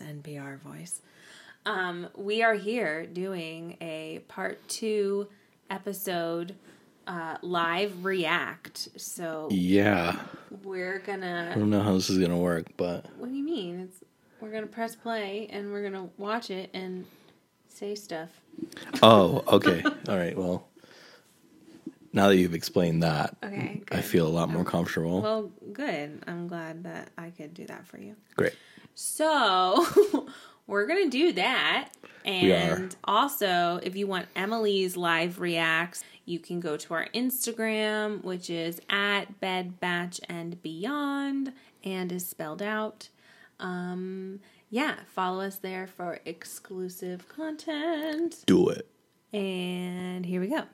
NPR voice. Um, we are here doing a part two episode uh, live react. So Yeah. we're gonna. I don't know how this is gonna work, but What do you mean? It's we're gonna press play and we're gonna watch it and say stuff. oh, okay, all right. Well, now that you've explained that, Okay. I feel a lot more comfortable. Well, good. I'm glad that I could do that for you. Great. So we're gonna do that. And also, if you want Emily's live reacts, you can go to our Instagram, which is at Bed Batch and Beyond, and is spelled out. Um, yeah, follow us there for exclusive content. Do it. And here we go.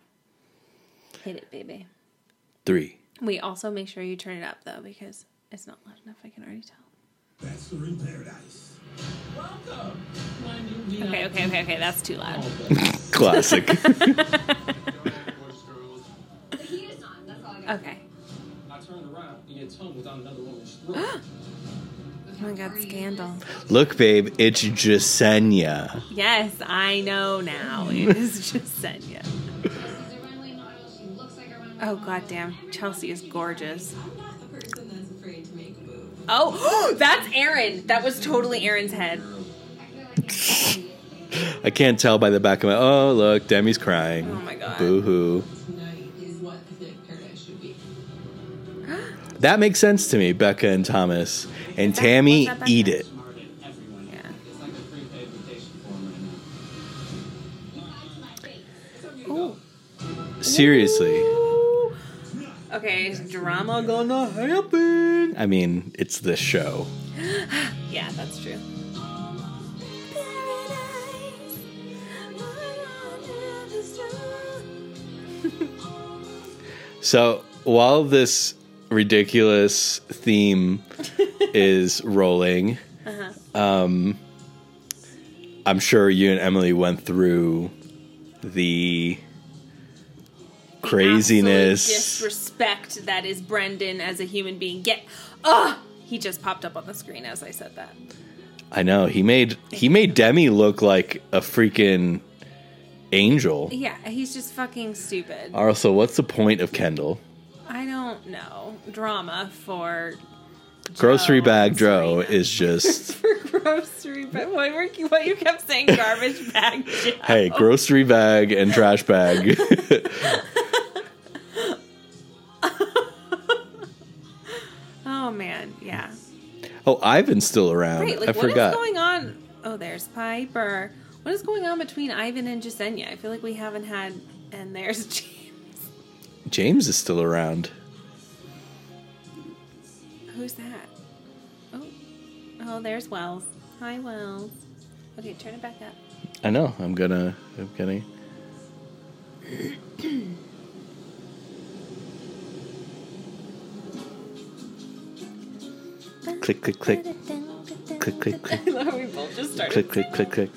Hit it, baby. Three. We also make sure you turn it up though, because it's not loud enough. I can already tell. Bachelor in Paradise. Welcome, Okay, okay, okay, okay. That's too loud. Oh, Classic. The heat is on. That's all I got. Okay. I turned around and it's home without another woman's stroke. Oh my god, scandal. Look, babe, it's Jessenia. Yes, I know now. It is just Senya. She's a runway model. She looks like a runway Oh model. goddamn, Chelsea is gorgeous. I'm not the person that's afraid to make a move. Oh, that's Aaron. That was totally Aaron's head. I feel like I can't tell by the back of my. Oh, look, Demi's crying. Oh my god. Boo hoo. Tonight is what I feel like paradise should be. That makes sense to me, Becca and Thomas. And that- Tammy, eat it. Smarter than. Yeah. It's like Okay, is drama going Gonna happen. I mean, it's this show. Yeah, that's true. So while this ridiculous theme is rolling, um, I'm sure you and Emily went through the craziness. Disrespect that is Brendan as a human being. Get, ah, he just popped up on the screen as I said that. I know he made he made Demi look like a freaking angel. Yeah, he's just fucking stupid. Also, what's the point of Kendall? I don't know. Drama for Grocery Joe bag Joe is just for grocery bag. What, were you- what you kept saying, garbage bag. Joe. hey, grocery bag and trash bag. Oh man, yeah. oh, Ivan's still around. Right, like I what is forgot. going on? Oh, there's Pieper. What is going on between Ivan and Jessenia? I feel like we haven't had. And there's James. James is still around. Who's that? Oh, oh, there's Wells. Hi, Wells. Okay, turn it back up. I know. I'm gonna. I'm gonna. click, click, click, click, click, click, I love how we both just started. click, click, click, click,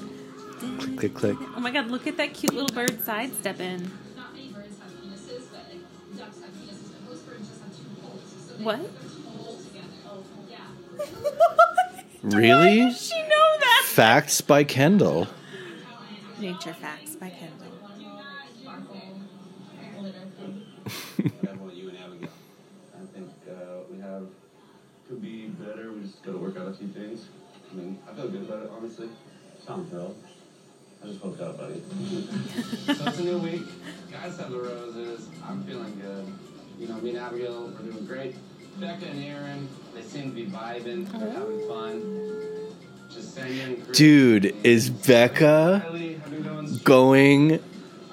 click, click, click. Oh my god, look at that cute little bird sidestep in. Not many birds have penises, but ducks have penises, but most birds just have two holes. So they What? put their two holes together. Yeah. Really? Why does she know that? Facts by Kendall. Nature Facts by Kendall. got to work out a few things. I mean, I feel good about it, honestly. Tom thrilled. I just woke up, buddy. so it's a new week. Guys have the roses. I'm feeling good. You know, me and Abigail, we're doing great. Becca and Aaron, they seem to be vibing. They're having fun. Just singing. Dude, is Becca Kylie, how you doing? going?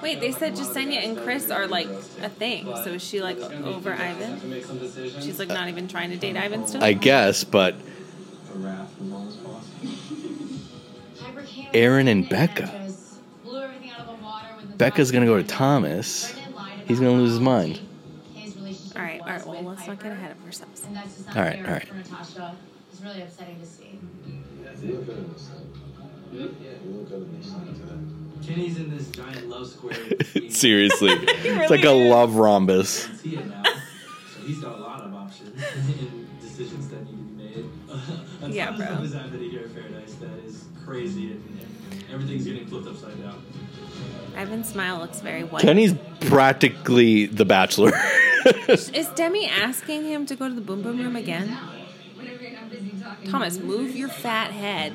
Wait, they said Jessenia and Chris are like a thing. So is she like over Ivan? She's like not even trying to date Ivan still? I guess, but A as long as possible. Aaron and Becca. Becca's gonna go to Thomas. He's gonna lose his mind. All right, all right. Well, let's not get ahead of ourselves. And that's just not All right, fair all right. Natasha. It's really upsetting to see. You in this thing. Yeah, you look good in this thing today. Kenny's in this giant love square. Seriously, it's like a love rhombus. and Tia now. So he's got a lot of options in decisions a Yeah, ton of bro. stuff is happening here at Paradise that is crazy, and, and everything's getting flipped upside down. Evan's smile looks very white. Kenny's practically the bachelor. Is Demi asking him to go to the boom boom room again? Whenever you're not busy talking. Thomas, move your fat head.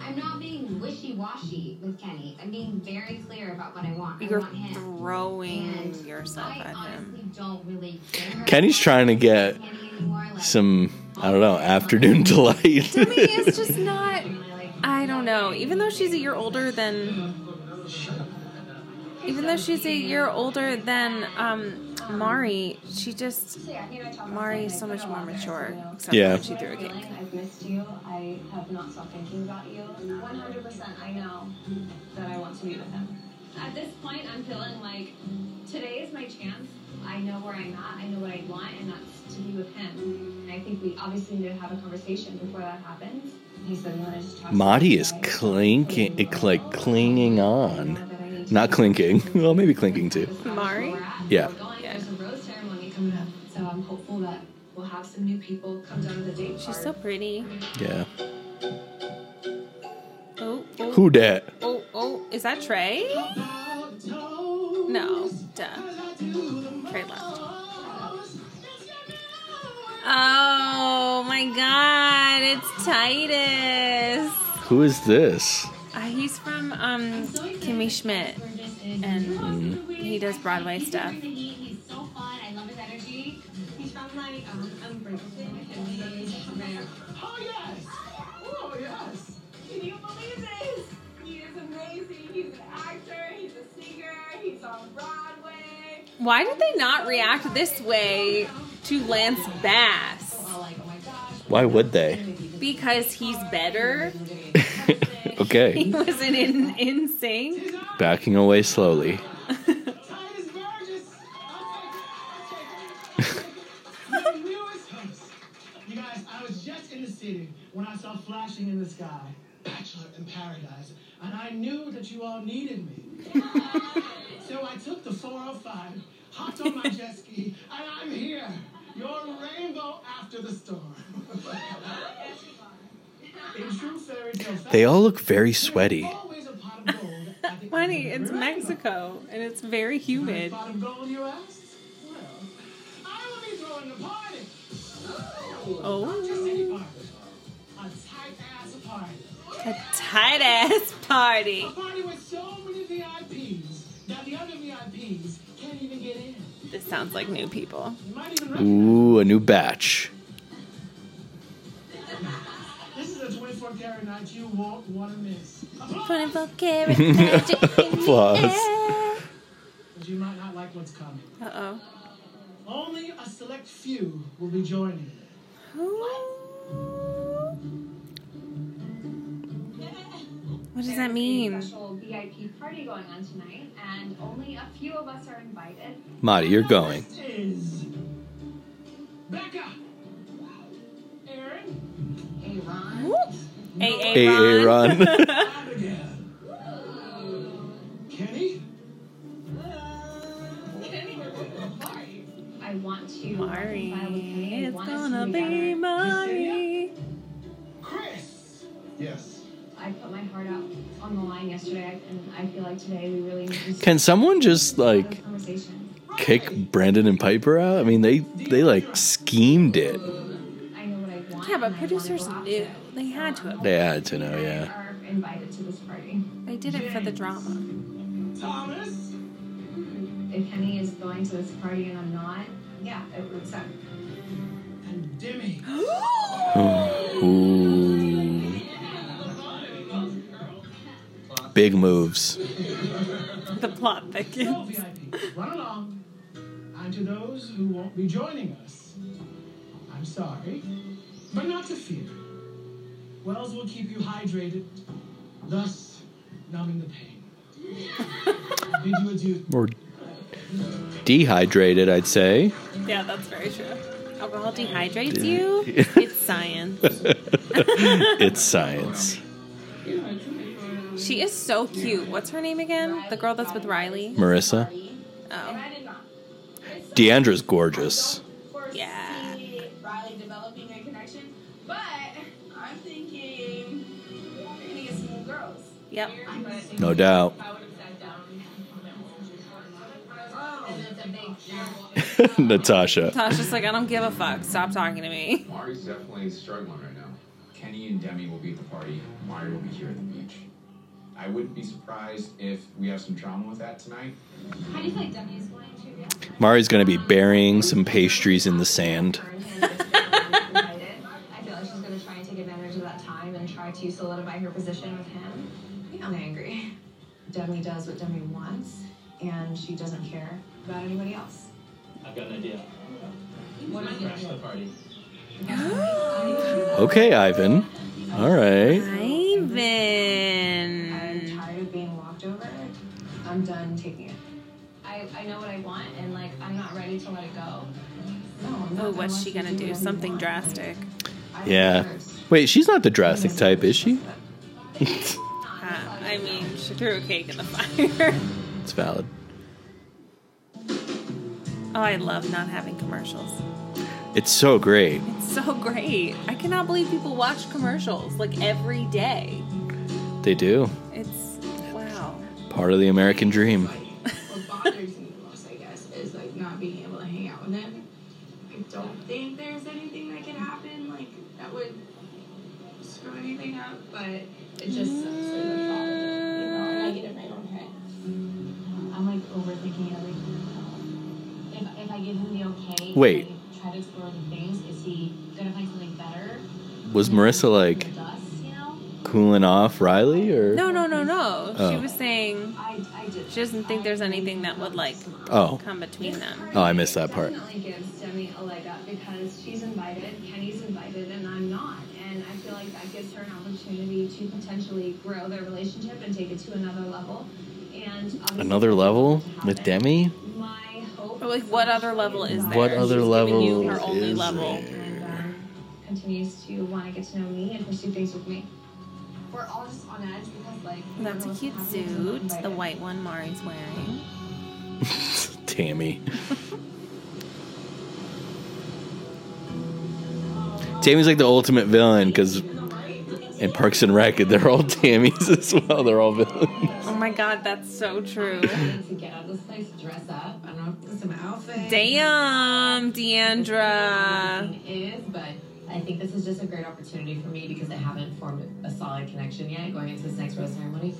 I'm not being wishy-washy with Kenny. I'm being very clear about what I want. I You're want him. throwing And yourself I at honestly him. don't really care. Kenny's trying to get Kenny. Like, some, I don't know, afternoon delight. Demi is just not. I don't know. Even though she's a year older than. Even though she's a year older than um, Mari, she just. Mari is so much more mature. Except Yeah. when she threw a cake. I've missed you. I have not stopped thinking about you. 100% I know that I want to be with him. At this point, I'm feeling like today is my chance. I know where I'm at. I know what I want, and that's to be with him. And I think we obviously need to have a conversation before that happens. He said, "You just talk?" Marty is clinking, eh, like clinging on. Not clinking. Well, maybe clinking too. Mari? Yeah. There's a rose ceremony coming up, so I'm hopeful that we'll have some new people come down to the date. She's so pretty. Yeah. Oh, oh, Who dat? oh, oh. Is that Trey? No. Duh. Trey left. Oh my god, it's Tituss. Who is this? Uh, he's from um, Kimmy Schmidt, and he does Broadway stuff. Why did they not react this way to Lance Bass? Why would they? Because he's better. Okay. He wasn't in NSYNC. Backing away slowly. Tituss Burgess! I'll take it. I'll take it. I'll take it. The newest host. You guys, I was just in the city when I saw flashing in the sky, Bachelor in Paradise, and I knew that you all needed me. so I took the 405, hopped on my jet ski, and I'm here. Your rainbow after the storm. in true fairy tale They all look very sweaty. always a pot of gold at the Funny, it's of the rainbow. Mexico and it's very humid. Pot of gold, you asked? Well, I will be throwing a party. Oh. Not Oh, party. A tight ass party. Sounds like new people. You might even recognize Ooh, a new batch. this is a 24 karat night you won't want to miss. Applause! 24 karat magic in the Applause. air. But you might not like what's coming. Uh oh. Only a select few will be joining. What does that mean? Special VIP party going on tonight, and only a few of us are invited. Marty, you're going. This is Becca. Aaron. Hey, Ron. Hey, Hey, hey, Ron. Aaron. Abigail. Kenny. I want to Mari, reconcile with Kenny. I it's want us to gonna be be together. Mari. Chris. Yes. I put my heart out on the line yesterday, and I feel like today we really need to Can someone just like conversation. kick Brandon and Pieper out? I mean, they they like schemed it. I know what I want. Yeah, but I producers wanna go knew. after. They had to have. They had to know, You yeah. Are invited to this party. They did it for the drama. Thomas. If Kenny is going to this party and I'm not, yeah, it would suck. And Demi. Ooh. Big moves. The plot So thickens. Run along. And to those who won't be joining us, I'm sorry, but not to fear. Wells will keep you hydrated, thus numbing the pain. Bid you adieu. Or dehydrated, I'd say. Yeah, that's very true. Alcohol dehydrates you. It's science. It's science. She is so cute. What's her name again? The girl that's with Riley. Maurissa. Oh. Deandra's gorgeous. Yeah. Riley developing a connection, but I'm thinking they're gonna get some girls. Yep. No doubt. I would have sat down And it's a big show. Natasha. Natasha's like, I don't give a fuck. Stop talking to me. Mari's definitely struggling right now. Kenny and Demi will be at the party. Mari will be here at the beach. I wouldn't be surprised if we have some drama with that tonight. How do you think Demi's going to react? Mari's going to be burying some pastries in the sand. I feel like she's going to try and take advantage of that time and try to solidify her position with him. I'm angry. Demi does what Demi wants, and she doesn't care about anybody else. I've got an idea. What is Crash the party. Okay, Ivan. All right. Ivan. I, I know what I want and like I'm not ready to let it go. No, I'm Oh, what's she gonna you do? whatever Something drastic. Yeah. Wait, she's not the drastic type, is she? Uh, I mean, she threw a cake in the fire. It's valid. oh, I love not having commercials. It's so great. It's so great. I cannot believe people watch commercials like every day. They do. It's wow. Part of the American dream. What bothers me the most, I guess, is like not being able to hang out with him. I don't think there's anything that could happen like that would screw anything up, but it just sucks like the thought of it. You know, and I get in my own head. I'm like overthinking everything. If, if I give him the okay, Wait. try to explore other things, is he gonna find something better? Was Maurissa like Dust, you know? Cooling off Riley or? No, no, no, no. She Oh. was saying I, I just she doesn't think there's anything that would like Oh. come between them. Oh, I missed that part. Definitely gives Demi a leg up because she's invited, Kenny's invited, and I'm not. And I feel like that gives her an opportunity to potentially grow their relationship and take it to another level. And Another level with happen. Demi? My hope. But like, what other level is there? What other She's level giving you her only is level. and um, continues to want to get to know me and pursue things with me. We're all just on edge because like That's a cute suit, the white one Mari's wearing. Tammy. Tammy's like the ultimate villain because in Parks and Rec, they're all Tammys as well. They're all villains. Oh my god, that's so true. to get out of this place, dress up. I don't know if this is my. Damn, Deandra. Is, but I think this is just a great opportunity for me because I haven't formed a solid connection yet going into this next rose ceremony.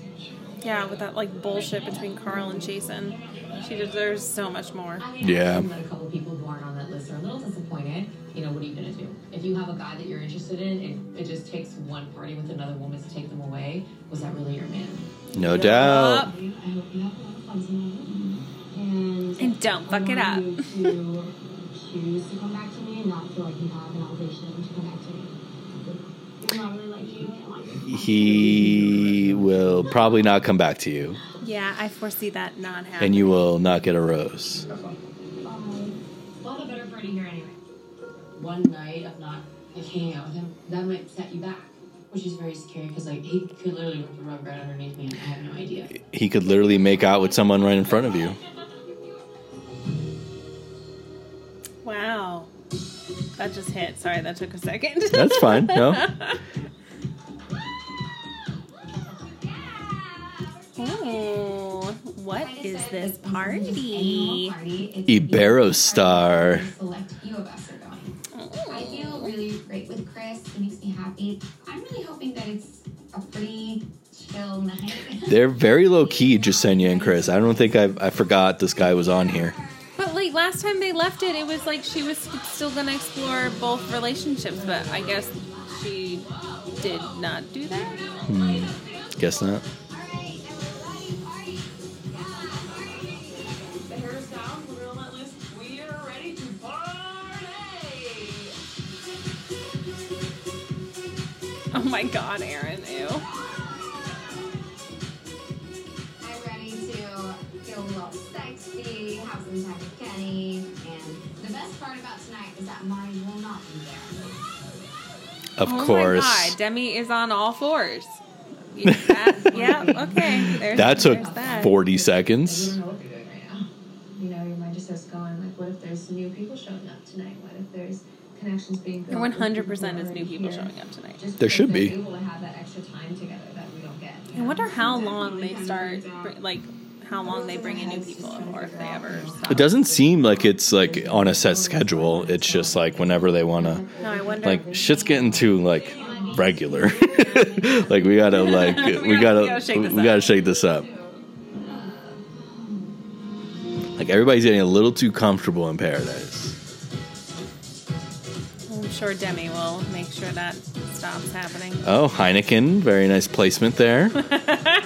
Yeah, with that like bullshit between Carl and Jason. She deserves so much more. I mean, Yeah. I assume a couple people who aren't on that list are a little disappointed. You know, what are you gonna do? If you have a guy that you're interested in and it just takes one party with another woman to take them away, was that really your man? No doubt. I hope you have a lot of fun tonight. And, And don't fuck it I up. Want you to choose to come back to me and not feel like you have an obligation to come back to me. It's not really like you. I want you. He will probably not come back to you, Yeah, I foresee that not happening. and you will not get a rose. Um, We'll have a better party here anyway. One night of not like hanging out with him, that might set you back. Which is very scary because like he could literally put the rug right underneath me and I have no idea. He could literally make out with someone right in front of you. That just hit. Sorry, that took a second. That's fine. No. Ooh, what is this party? Iberostar. Select you of us are going. I feel really great with Chris. He makes me happy. I'm really hoping that it's a pretty chill night. They're very low key, Jessenia and Chris. I don't think I I forgot this guy was on here. But like last time they left it, it was like she was still gonna explore both relationships, but I guess she did not do that. Hmm. Guess not. The hair is down, we're on that list. We are ready to party! Oh my god, Aaron, ew. Sexy, have with Kenny, and the best part about tonight is that Mari will not be there. Of oh course. my god, Demi is on all fours. You- that- yeah, okay. There's, That took there's that. 40 seconds. know what you're doing right now. You know, your mind just starts going like, what if there's new people showing up tonight? What if there's connections being There built? 100% people is new people here? showing up tonight. Just There should be. Able to have that extra time together that we don't get. I wonder how long they start, like, how long they bring in new people, or if they ever stop. It doesn't seem like it's like on a set schedule. It's just like whenever they want to. No, I wonder. Like shit's getting too like regular. like we gotta like we We gotta gotta we gotta shake this up. Like everybody's getting a little too comfortable in paradise. I'm sure Demi will make sure that stops happening. Oh, Heineken, very nice placement there.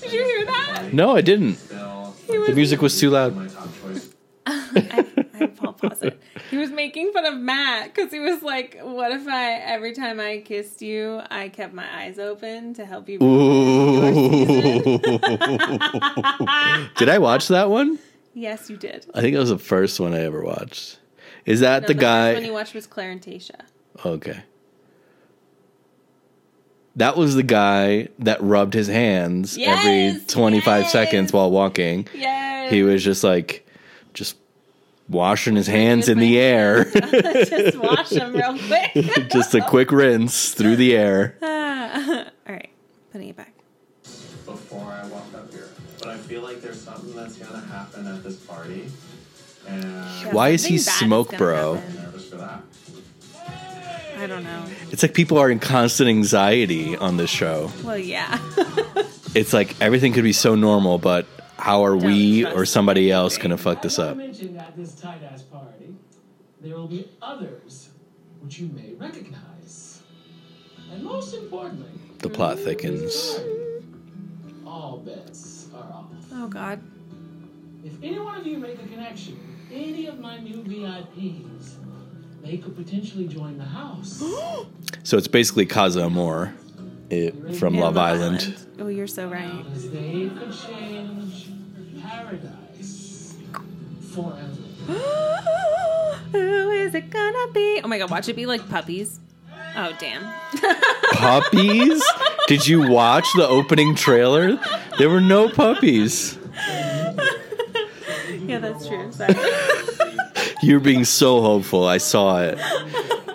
Did you hear that? No, I didn't. Was, The music was too loud. I, I pause it. He was making fun of Matt because he was like, "What if I every time I kissed you, I kept my eyes open to help you?" Did I watch that one? yes, you did. I think it was the first one I ever watched. Is that No, the first guy? one you watched was Tasha. Okay. That was the guy that rubbed his hands every 25 yes. seconds while walking. Yes. He was just like, just washing his hands in the air. Just wash them real quick. just a quick rinse through the air. All right, putting it back. before I walk up here. But I feel like there's something that's gonna happen at this party. And Why is he something is smoke bro? happen. I don't know. It's like people are in constant anxiety on this show. Well, yeah. It's like everything could be so normal, but how are we or somebody else going to fuck this up? mentioned at this tight ass party, there will be others which you may recognize. And most importantly, The plot thickens. all bets are off. oh God. If any one of you make a connection, any of my new VIPs, they could potentially join the house. So it's basically Casa Amor it, from In Love Island. Oh, you're so right. Because they could change paradise forever. Who is it gonna be? Oh my God! Watch it be like puppies. Oh damn. Puppies? Did you watch the opening trailer? There were no puppies. yeah, that's true. Sorry. You're being so hopeful. I saw it.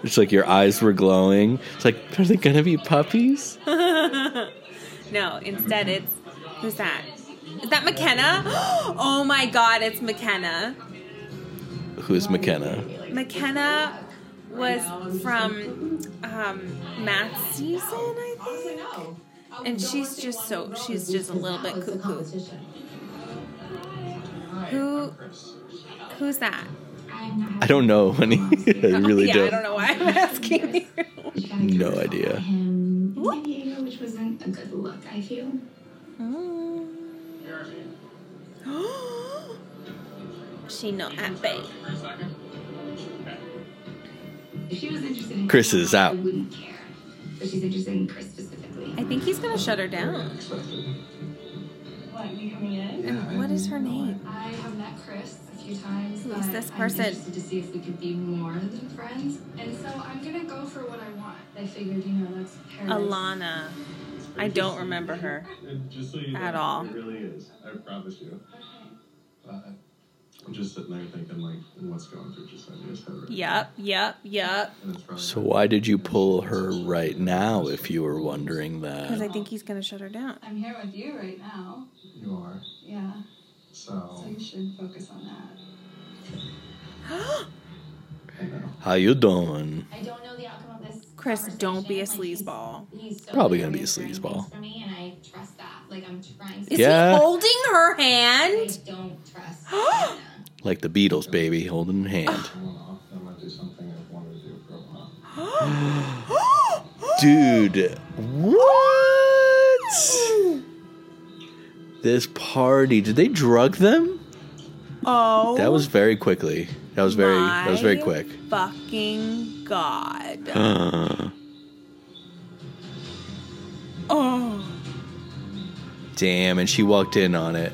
It's like your eyes were glowing. It's like, are they going to be puppies? no, instead it's who's that? Is that McKenna? Oh my God! It's McKenna. Who's McKenna? McKenna was from um, Matt's season, I think. And she's just so she's just a little bit cuckoo. Who who's that? I don't know, honey. I really yeah, don't. I don't know why I'm asking you. No idea. Him in San Diego, which wasn't a good look, I feel. Oh. she know at bay. If she was interested in Chris is out. I wouldn't care. But she's interested in Chris specifically. I think he's gonna shut her down. What, you coming in? And what is her name? Few times. Who is but this I'm person? interested to see if we could be more than friends. And so I'm gonna go for what I want. I figured, you know, that's paradise. Alana. I don't remember her. And just so you At know, all. It really is. I promise you. But uh, I'm just sitting there thinking, like, what's going through Jessenia's head right Yup, yup, yup. And So why did you pull her right now if you were wondering that? Because that? I think he's gonna shut her down. I'm here with you right now. you are. Yeah, So, so you should focus on that. I know. How you doing? I don't know the outcome of this. Chris, don't be a conversation. sleazeball. Like, he's, he's so Probably gonna be a answering sleazeball. For me, and I trust that. Like I'm trying. Is Yeah. he holding her I hand? don't trust. Like the Beatles, baby, holding hand. I don't know. That might be something I've wanted to do for a while. Dude, what? This party, did they drug them? Oh. That was very quickly. That was very that was very quick. Fucking God. Uh, Oh. damn, and she walked in on it.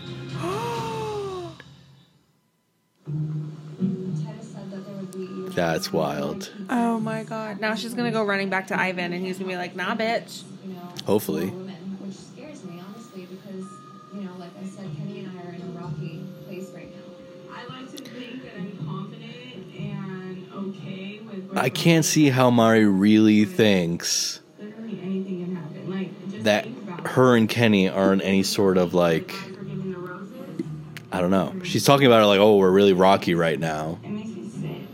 Ted said that there would be That's wild. Oh my god. Now she's gonna go running back to Ivan and he's gonna be like, nah, bitch. Hopefully. I can't see how Mari really thinks Literally anything can happen. Like just that think about it. her and Kenny are in any sort of like For giving the roses, I don't know. She's talking about it like, oh, we're really rocky right now. it makes me sick.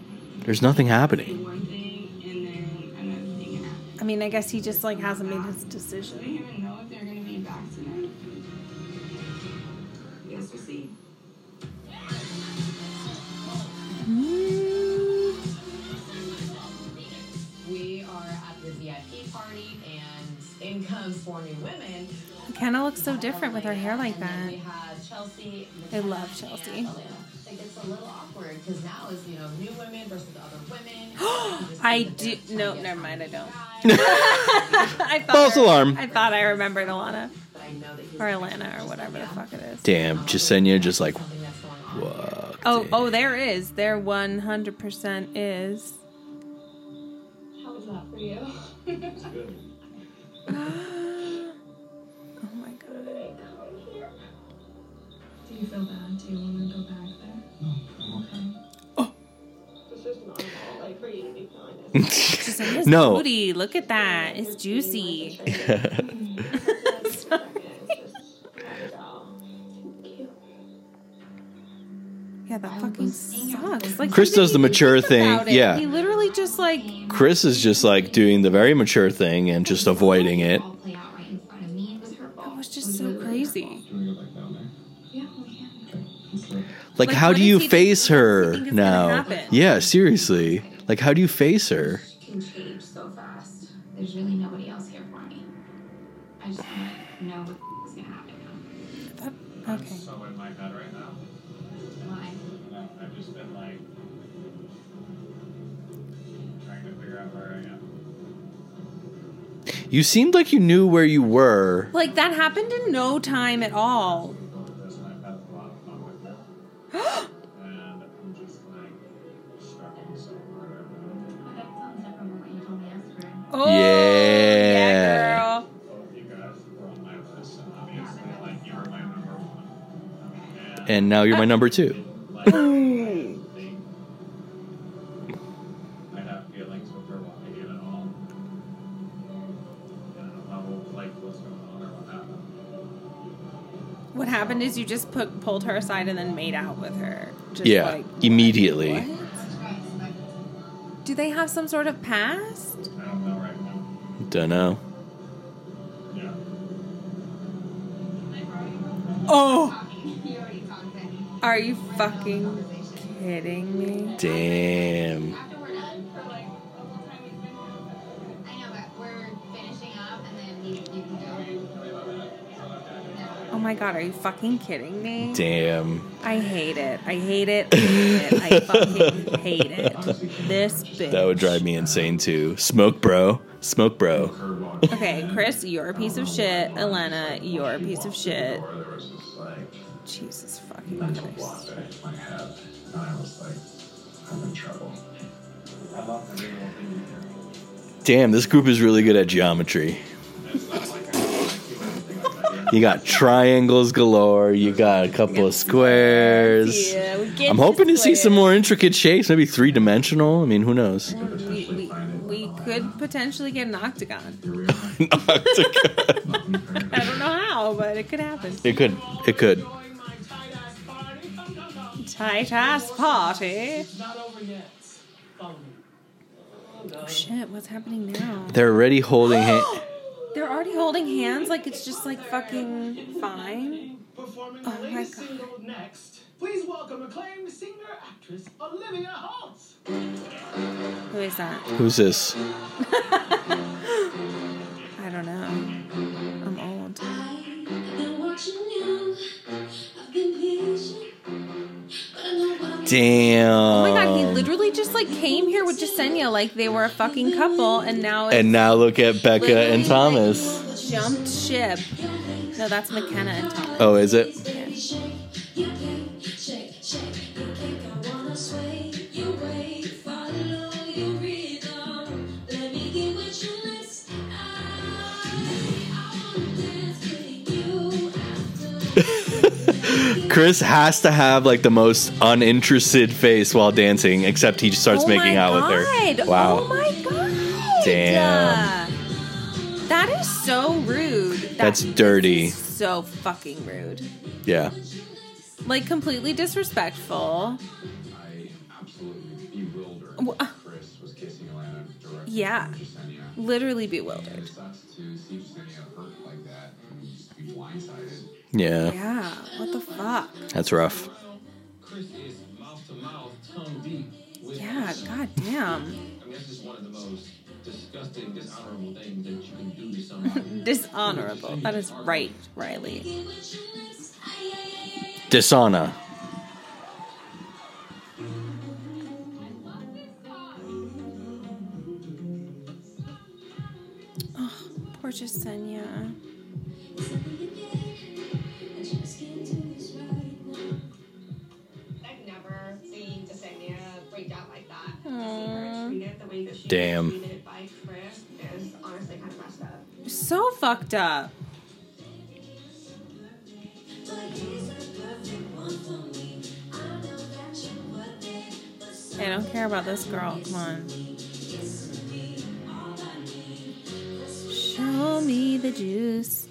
There's nothing happening. One thing and then another thing can happen. I mean, I guess he just like hasn't made his Do they decision. even Kenna looks so different with her hair like that. we had Chelsea. I love Chelsea. and Elena. Like it's a little awkward because now it's you know new women versus other women. I do. No, never mind. I don't. I thought False I- alarm. I thought I remembered Alana But I know that he's or Alana or whatever the fuck it is. Damn, um, Jessenia just like, something that's going on. what? Oh, oh, there is. There 100% is. How was that for you? It's good. Oh my god. Do you feel bad? Do you want to go back there? No, I'm okay. Oh. It's just normal, like for you to be feeling this. She's like, it's No. booty. Look at that. It's juicy. that fucking sucks. Like Chris does the mature thing, yeah. He literally just like Chris is just like doing the very mature thing and just avoiding it. all play out right in front of me. It was her that fault. was just so crazy. Do you want to go back down there? Yeah, we can. Okay. Let's do it. Like, Like, how do you face what does he her think is gonna now? Yeah, seriously. Like, how do you face her? You seemed like you knew where you were. Like that happened in no time at all. Oh, With this, and now you're my number fun happened is you just put, pulled her aside and then made out with her. Just Yeah, like, immediately. what? Do they have some sort of past? I don't know right now. Don't know. Yeah. Oh, You already talked to me. are you fucking kidding me? Damn. My god, are you fucking kidding me? Damn. I hate it. I hate it. I hate it. I fucking hate it. This bitch. That would drive me insane too. Smoke, bro. Smoke, bro. Okay, Chris, you're a piece of shit. Elena, you're a piece of shit. There was just like Jesus fucking mental Christ. block in my head, and I was like, I'm in trouble. I love every little thing you do. Damn, this group is really good at geometry. You got triangles galore. You got a couple of squares. Yeah, we get I'm hoping to see some more intricate shapes, maybe three dimensional. I mean, who knows? We, we, we could potentially get an octagon. it I don't know how, but it could happen. It could. It could. Tight ass party. It's not over yet. Oh, shit, what's happening now? They're already holding hand. They're already holding hands like it's just like fucking fine. Performing Oh my latest God. single next. Please welcome acclaimed singer actress Olivia Holt. Who is that? Who's this? I don't know. I'm old. Damn. Oh my god, he literally just like came here with Jessenia like they were a fucking couple, and now it's And now look at Becca and Thomas. jumped ship. No, that's McKenna and Thomas. Oh, is it? Chris has to have like the most uninterested face while dancing, except he starts Oh making my out with her. Wow. Oh my god. Damn. That is so rude. That- That's dirty. So fucking rude. Yeah. Like completely disrespectful. I absolutely bewildered. Wha- that Chris was kissing Alana directly Yeah. from Jessenia. Literally And bewildered. Yeah. Yeah. What the fuck? That's rough. Chris is mouth to mouth, tongue deep. With Yeah. God damn. That's just one of the most disgusting, dishonorable things that you can do to somebody. Dishonorable. That is right, Riley. Dishonor. Oh, Poor Jessenia. Messed up. So fucked up. I don't care about this girl. Come on. Show me the juice.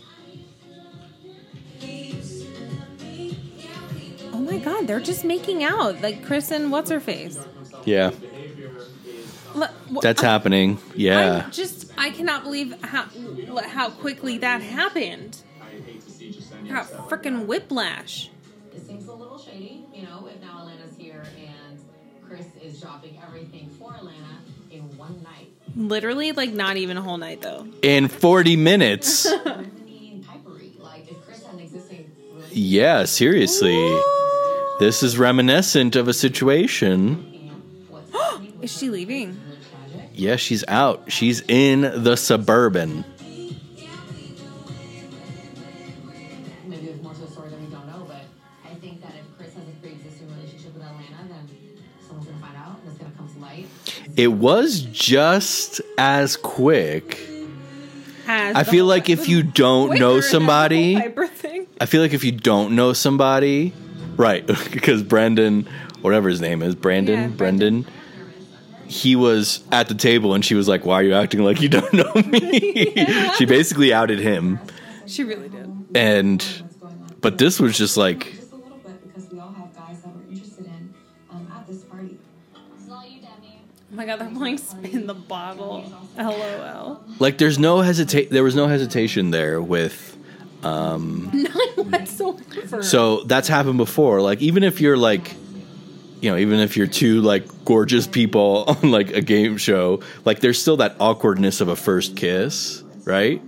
Oh my god, they're just making out. Like Chris and what's her face. Yeah. Le- wh- That's happening. Yeah. I'm just I cannot believe how how quickly that happened. I hate to see Jessenia Got freaking whiplash. It seems a little shady, you know, if now Alana's here and Chris is dropping everything for Alana in one night. Literally, like not even a whole night though. In 40 minutes. Brittany Pipery, like if Chris had an existing relationship, Yeah, seriously. This is reminiscent of a situation. What's happening Is she leaving? Yeah, she's out. She's in the suburban. Maybe there's more to the story that we don't know, but I think that if Chris has a pre-existing relationship with Alana, then someone's gonna find out and it's gonna come to light. It was just as quick. Has I feel whole- like if you don't know somebody, the whole Pieper thing. I feel like if you don't know somebody, right? Because Brendan, whatever his name is, Brandon, Yeah, Brendan, he was at the table and she was like, "Why are you acting like you don't know me?" she basically outed him, She really did. and What's going on? but this was just like, Just a little bit because we all have guys that we're interested in um, at this party. It's not you, Demi. Oh my god, they're playing spin the bottle. LOL. like there's no hesitate. There was no hesitation there with. Um, None whatsoever. So that's happened before. Like even if you're like, you know, even if you're two like gorgeous people on like a game show, like there's still that awkwardness of a first kiss, right?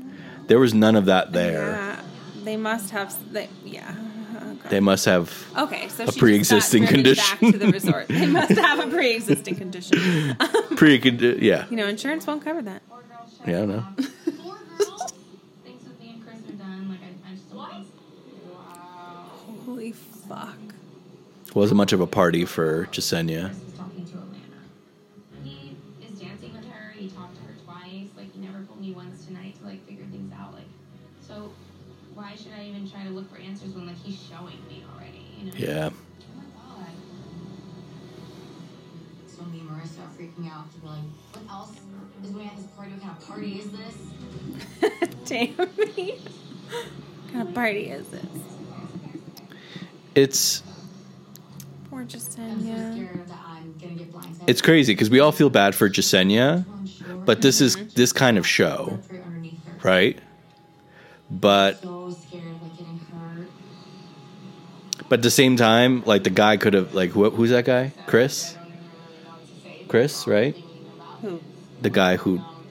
There was none of that there. Yeah, they must have. They, yeah. Oh, They must have. Okay, so A pre-existing driven back condition. to the resort. They must have a pre-existing condition. Pre, yeah, You know, insurance won't cover that. Poor girl. shut yeah, I know. Like he never called me once tonight to like figure things out. Like so why should I even try to look for answers when like he's showing me already? Yeah, Oh. So me and Maurissa are freaking out to be like, what else is going on at this party? What kind of party is this? Damn me. What kind of party is this? it's Poor I'm so Jessenia. scared that I'm gonna get blindsided. it's crazy because we all feel bad for Jessenia, but this is this kind of show, right underneath her. right? But So scared of getting hurt. But at the same time, like the guy could have like who, who's that guy? Chris. Chris, right? Who? The guy who Oh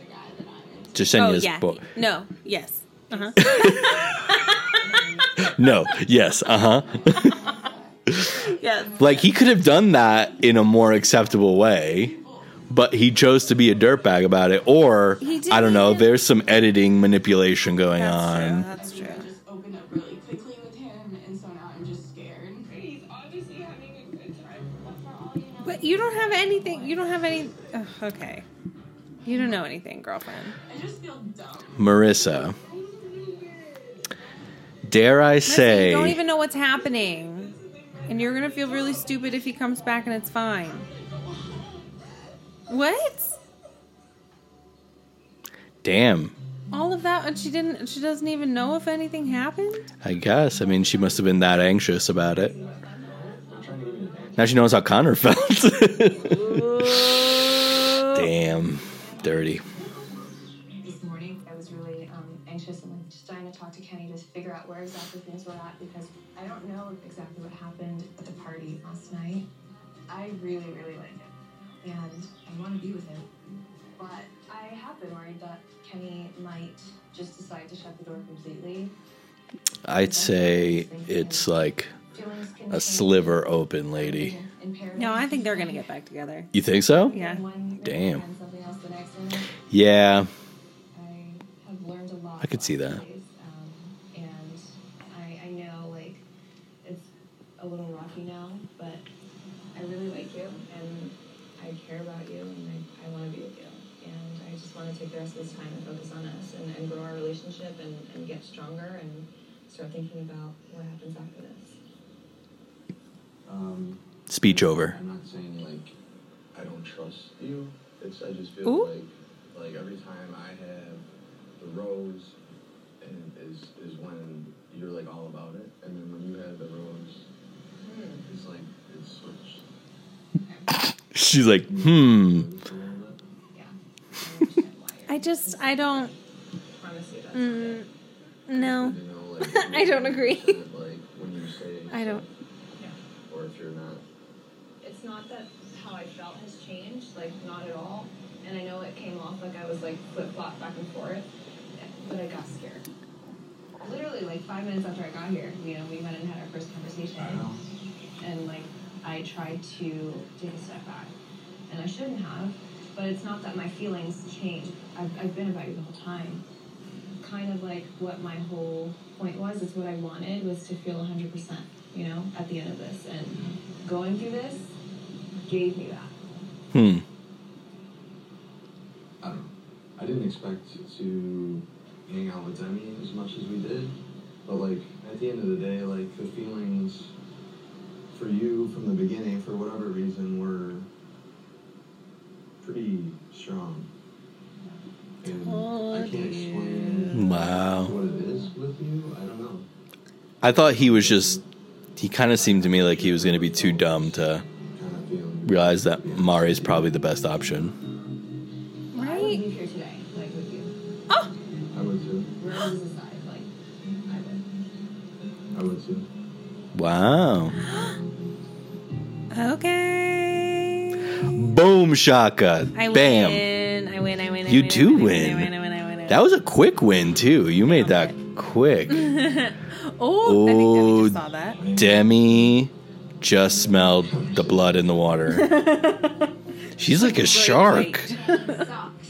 Jessenia's yeah. bo- No. Yes. Uh huh. No, yes, uh huh. yes. like he could have done that in a more acceptable way, but he chose to be a dirtbag about it. Or He I don't know. There's some editing manipulation going That's on. true. That's true. just opened up really quickly with him, and so now I'm just scared. He's obviously having a good time. But you don't have anything. You don't have any. Ugh, okay. You don't know anything, girlfriend. I just feel dumb. Maurissa. Dare I Listen, you don't even know what's happening. And you're going to feel really stupid if he comes back and it's fine. What? Damn. All of that and she didn't she doesn't even know if anything happened? I guess. I mean, she must have been that anxious about it. Now she knows how Connor felt. Damn. Dirty. This morning, I was really um, anxious and like just trying to talk to Kenny to figure out where exactly things were at because I don't know exactly what happened at the party last night. I really, really like him, and I want to be with him. But I have been worried that Kenny might just decide to shut the door completely. I'd say it's like a sliver open, lady. No, I think they're going to get back together. You think so? Yeah. Damn. Something else the next minute. Yeah. I've learned a lot. I could see that. Um, and I, I know like it's a little rocky now, but I really like you and I care about you and I, I want to be with you. And I just want to take the rest of this time and focus on us and, and grow our relationship and, and get stronger and start thinking about what happens after this. Um, Speech over. I'm not saying like I don't trust you. It's I just feel Ooh. like like every time I have the rose, and is is when you're like all about it, and then when you have the rose, it's like it's switched. She's like, hmm. I just I don't Promise you that's mm, no. You know, like I don't agree. like when you say I don't or if you're not. it's not that how I felt has changed, like not at all. And I know it came off like I was like flip flop back and forth, but I got scared. Literally, like five minutes after I got here, you know, we went and had our first conversation, and like I tried to take a step back, and I shouldn't have. But it's not that my feelings changed. I've, I've been about you the whole time. Kind of like what my whole point was. It's what I wanted was to feel 100%, you know, at the end of this. And going through this gave me that. Hmm. I don't know. I didn't expect to hang out with Demi as much as we did, but like at the end of the day, like the feelings for you from the beginning, for whatever reason, were pretty strong. And I can't explain Wow. what it is with you. I don't know. I thought he was just. He kind of seemed to me like he was going to be too dumb to realize that Mari is probably the best option. I would Right? be here today, like with you. Oh, I would too. Rose aside, like I would. I would too. Wow. okay. Boom shaka. I Bam. win. I win. I win. I You win, do win. win. I win. I win. I win. That was a quick win too. You made that quick. oh, I think Debbie Oh, just saw that. Demi just smelled the blood in the water. She's like a shark.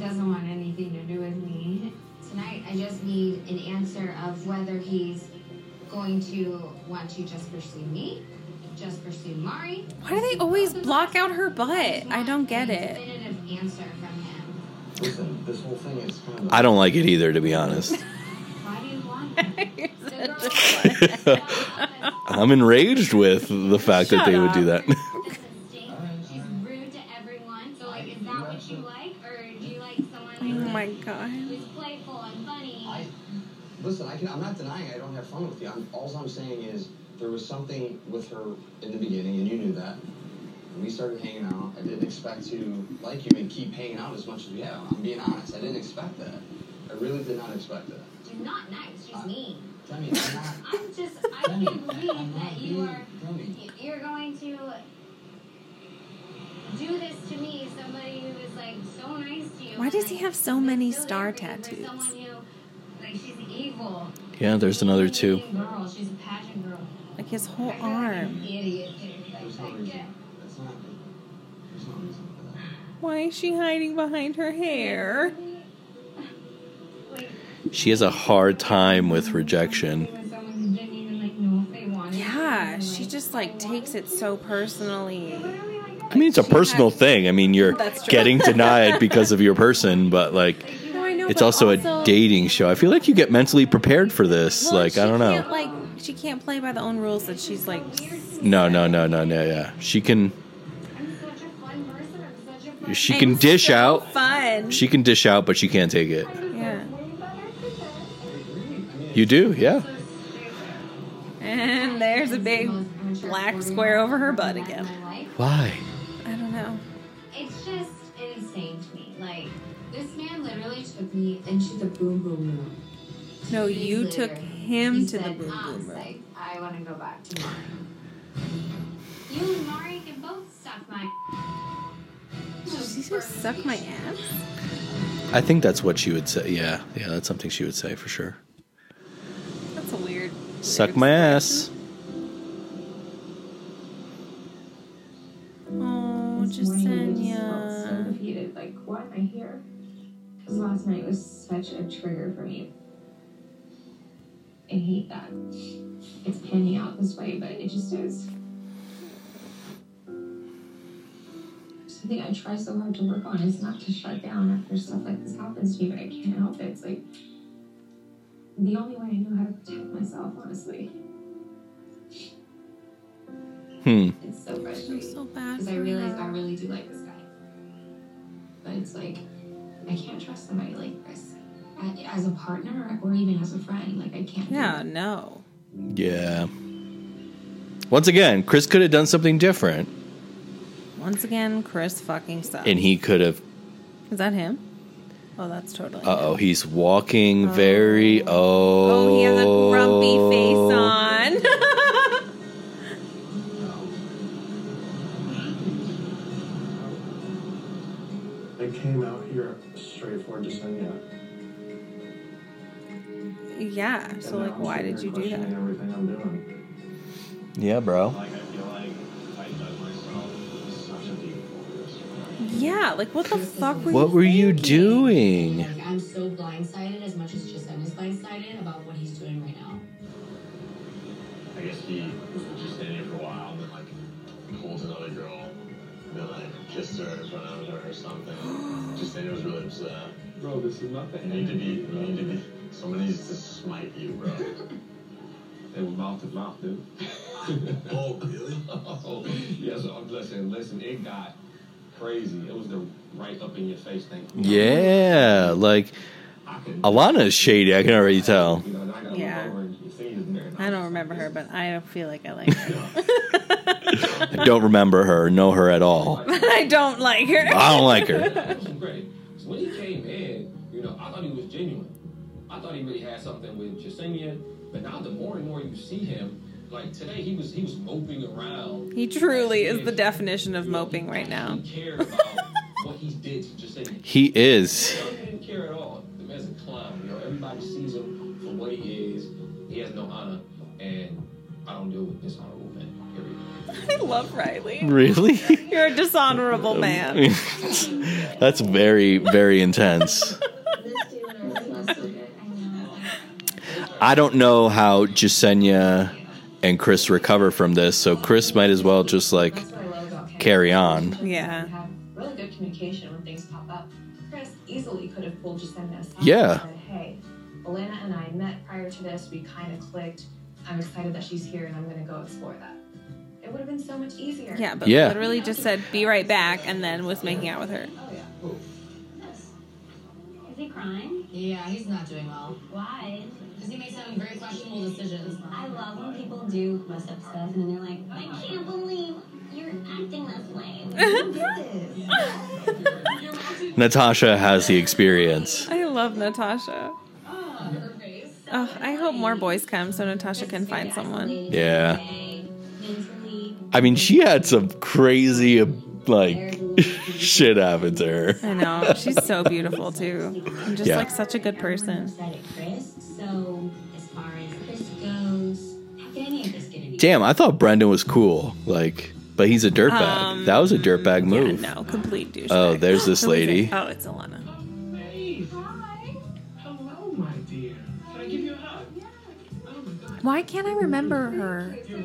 doesn't want anything to do with me. Tonight I just need an answer of whether he's going to want to just pursue me, just pursue Mari. Why do they always block out her butt? I don't get it. Definitive answer from him. Listen, this whole thing is kind of. I don't like it either, to be honest. Why do you want him? I'm enraged with the fact that Shut they would do that. She's rude to everyone. So like, is that what you like, or do you like someone Oh like my god. who's playful and funny? I listen. I can. I'm not denying I don't have fun with you. I'm, all I'm saying is there was something with her in the beginning, and you knew that. When we started hanging out, I didn't expect to like you and keep hanging out as much as we have. I'm being honest. I didn't expect that. I really did not expect that. She's not nice. She's mean. Demi, I'm not. I'm just. I Demi, can't believe I'm that you are. Demi. You're going to do this to me, somebody who is like so nice to you. Why does he have so many star there for you, for tattoos? Someone who, like, she's evil. Yeah, there's another two. She's a girl. She's a pageant girl. Like his whole I feel like an arm. Idiot. dude. Like, There's no like, reason. yeah. That's not. There's no reason for that. Why is she hiding behind her hair? She has a hard time with rejection. with someone who didn't even like know if they wanted. Yeah, she just like takes it so personally. Literally like that. I mean, it's a personal thing. I mean, you're getting denied because of your person, but like, No, know, it's but also, a dating show. I feel like you get mentally prepared for this. Well, like, I don't know. Like she can't play by the own rules that she's like. No, no, no, no, no. Yeah, she can. I'm such a fun person. I'm such a fun She can I'm dish so out. Fun. She can dish out, but she can't take it. yeah. You do, yeah. And there's a big black square over her butt again. Why? I. It's just insane to me. Like, this man literally took me into the boom boom room. No, Days you later, took him he to the said, boom "Ah, boom room. psych, I want to go back to Mari. You and Mari can both suck my. She just suck my ass. I think that's what she would say. Yeah, yeah, that's something she would say for sure. That's a weird. Suck my ass. This morning just felt so defeated. Like, why am I here? Because last night was such a trigger for me. I hate that. It's panning out this way, but it just is. Something I try so hard to work on is not to shut down after stuff like this happens to me, but I can't help it. It's like the only way I know how to protect myself, honestly. Hmm. It's so frustrating. So bad. Because I for realize. I really do like this guy. But it's like, I can't trust somebody like this. As a partner or even as a friend. Like, I can't. Yeah, it. no. Yeah. Once again, Chris could have done something different, Once again, Chris fucking sucks. and he could have. Is that him? Oh, that's totally. Uh oh, he's walking very. Oh. Oh, he has a grumpy face on. came out here straight for Jessenia. yeah. So, like, why did you do that? Everything I'm doing. Yeah, bro. Like, I feel like I dug myself such a deep hole. Yeah, like, what the fuck were What you were you doing? Like, I'm so blindsided as much as Jason is blindsided about what he's doing right now. I guess he was with Jessenia for a while, and then like pulls another girl, and then like kissed her in front of her or something. Jessenia was really upset. Bro, this is nothing. You need to be, you need to be. Someone needs to smite you, bro. It was mouth to mouth, dude. oh, really? Oh, yeah, so I'm listen, listen, it got crazy. It was the right up in your face thing. Yeah, like I could, Alana is shady. I can already tell. you know, and I gotta Yeah. look over and your fingers there. and I don't remember her, but I feel like I like her. I don't remember her, know her at all. I don't like her. I don't like her. It was great. So when he came in, you know, I thought he was genuine. I thought he really had something with Jessenia. But now the more and more you see him, like today he was he was moping around. He truly is the definition of moping right now. He about what he did to Jessenia. He is. He didn't care at all. The man's a clown. You know, everybody sees him for what he is. He has no honor, and I don't deal with dishonorable men. Period. I love Riley. Really? You're a dishonorable um, man. That's very, very intense. This day when I was less so good, I know. I don't know how Jessenia and Chris recover from this, so Chris might as well just like That's what I love about Ken. carry on. Yeah. Really good communication when things pop up. Chris easily could have pulled Jessenia aside Yeah. and said, hey, Elena and I met prior to this. We kind of clicked. I'm excited that she's here and I'm going to go explore that. It would have been so much easier. Yeah, but Yeah. literally just said, be right back, and then was making out with her. Oh, yeah. Is he crying? Yeah, he's not doing well. Why? Because he makes some very questionable decisions. I love when people do messed up stuff and then they're like, I can't believe you're acting this way. Who did this? Natasha has the experience. I love Natasha. Ah, her face. Oh, I hope more boys come so Natasha can find someone. Yeah. I mean, she had some crazy, like, shit happen to her. I know. She's so beautiful, too. And just Yeah. like such a good person. Upset at Chris. So as far as Chris goes, how can any of this get any Damn, I thought Brendan was cool. Like, but he's a dirtbag. Um, that was a dirtbag Yeah, move. no, complete douchebag. Oh, there's this Who is it? lady. Oh, it's Alana. Why can't I remember her? you're.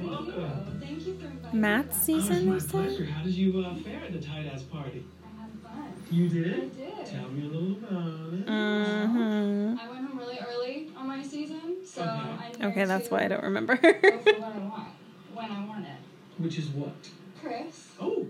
Matt's season, My you said? How did you uh, fare at the tight ass party? I had fun. You did? I did. Tell me a little about it. Mm-hmm. I went home really early on my season, so I knew Okay, that's why I don't remember. go for what I want when I want it. Which is what? Chris. Oh,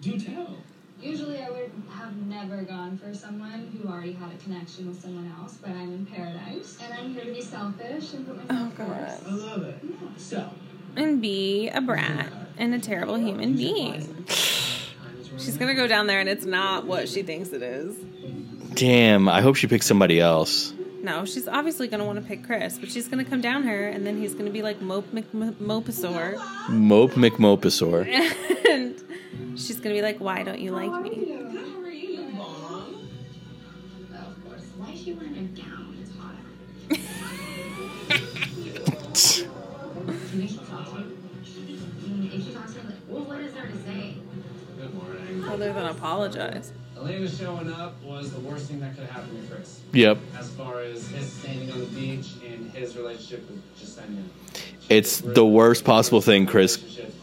do tell. Usually I would have never gone for someone who already had a connection with someone else, but I'm in paradise and I'm here to be selfish and put myself Oh, God. first. I love it. So, and be a brat and a terrible human being. She's gonna go down there and it's not what she thinks it is. Damn, I hope she picks somebody else. No, she's obviously gonna want to pick Chris, but she's gonna come down here, and then he's gonna be like Mope McMopasaur. Mope McMopasaur. and she's gonna be like, Why don't you like me? How are you, Mom? Oh, of course. Why is she wearing a gown? It's hot out. Do you think she'll talk to me? Mm, If she talks to me, like, well, what is there to say? Good morning. Other than apologize. Elena showing up was the worst thing that could happen to Chris. Yep. As far as his standing on the beach and his relationship with Jessenia. It's the worst possible thing Chris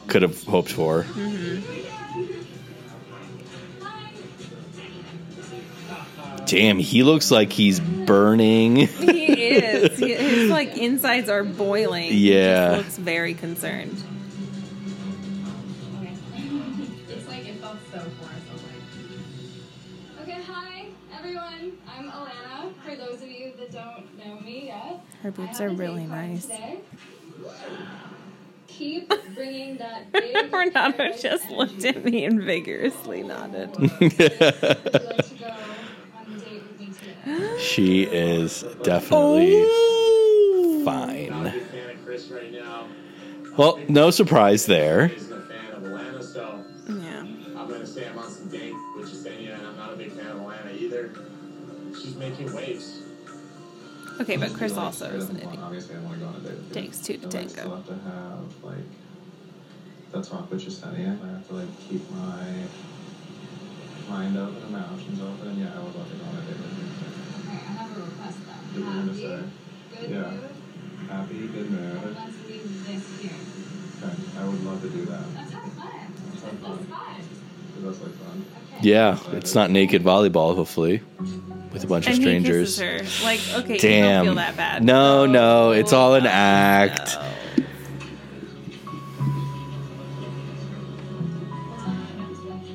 could have hoped for. Damn, he looks like he's burning. He is. His like insides are boiling. Yeah. just looks very concerned. It's like it felt so foreign. Like, okay, hi everyone. I'm Alana. For those of you that don't know me yet, Her boobs are really nice. today. Keep bringing that big. Renato just looked at me and vigorously nodded. she is definitely Oh. fine. Not a big fan of Chris right now. Well, no surprise there. Okay, but Chris also is an Well, idiot. Obviously, I want to go on a date with. Takes two to So I still tango. have to have like that's that talk with Jessenia. I have to like keep my mind open and my options open. And yeah, I would love to go on a date with you. Okay, I have a request though. What were you gonna say? Good Yeah. mood. Happy, good mood. Let's leave this here. Okay, I would love to do that. Let's have fun. Let's have That's fun. fun. 'Cause that's like fun. Yeah, it's not naked volleyball, hopefully, with a bunch of And he strangers. kisses her. Like, okay, you Damn. don't feel that bad. No, no, it's all an act.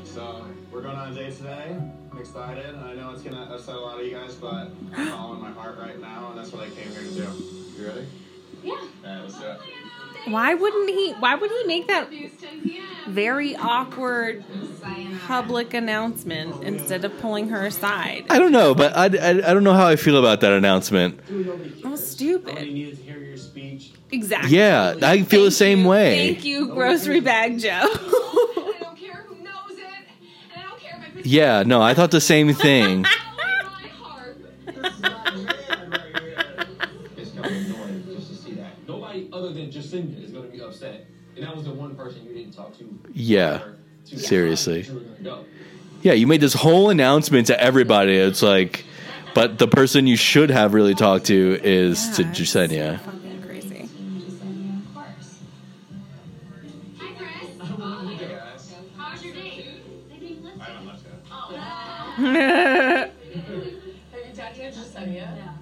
So we're going on a date today. I'm excited. I know it's gonna upset a lot of you guys, but I'm following my heart right now, and that's what I came here to do. You ready? Yeah. Alright, let's do it. Why wouldn't he? Why would he make that very awkward public announcement instead of pulling her aside? I don't know, but I, I, I don't know how I feel about that announcement. Oh, stupid. needed to hear your speech. Exactly. Yeah, I feel the same way. Thank you, grocery bag Joe. Yeah, no, I thought the same thing. It's gonna be annoying just to see that. Nobody other than Jessenia is gonna be upset. And that was the one person you didn't talk to. Yeah, to seriously. You go. Yeah, you made this whole announcement to everybody. It's like, but the person you should have really talked to is to Jessenia. Fucking crazy. How's your date? I haven't left yet. Have you talked to Jessenia? Yeah.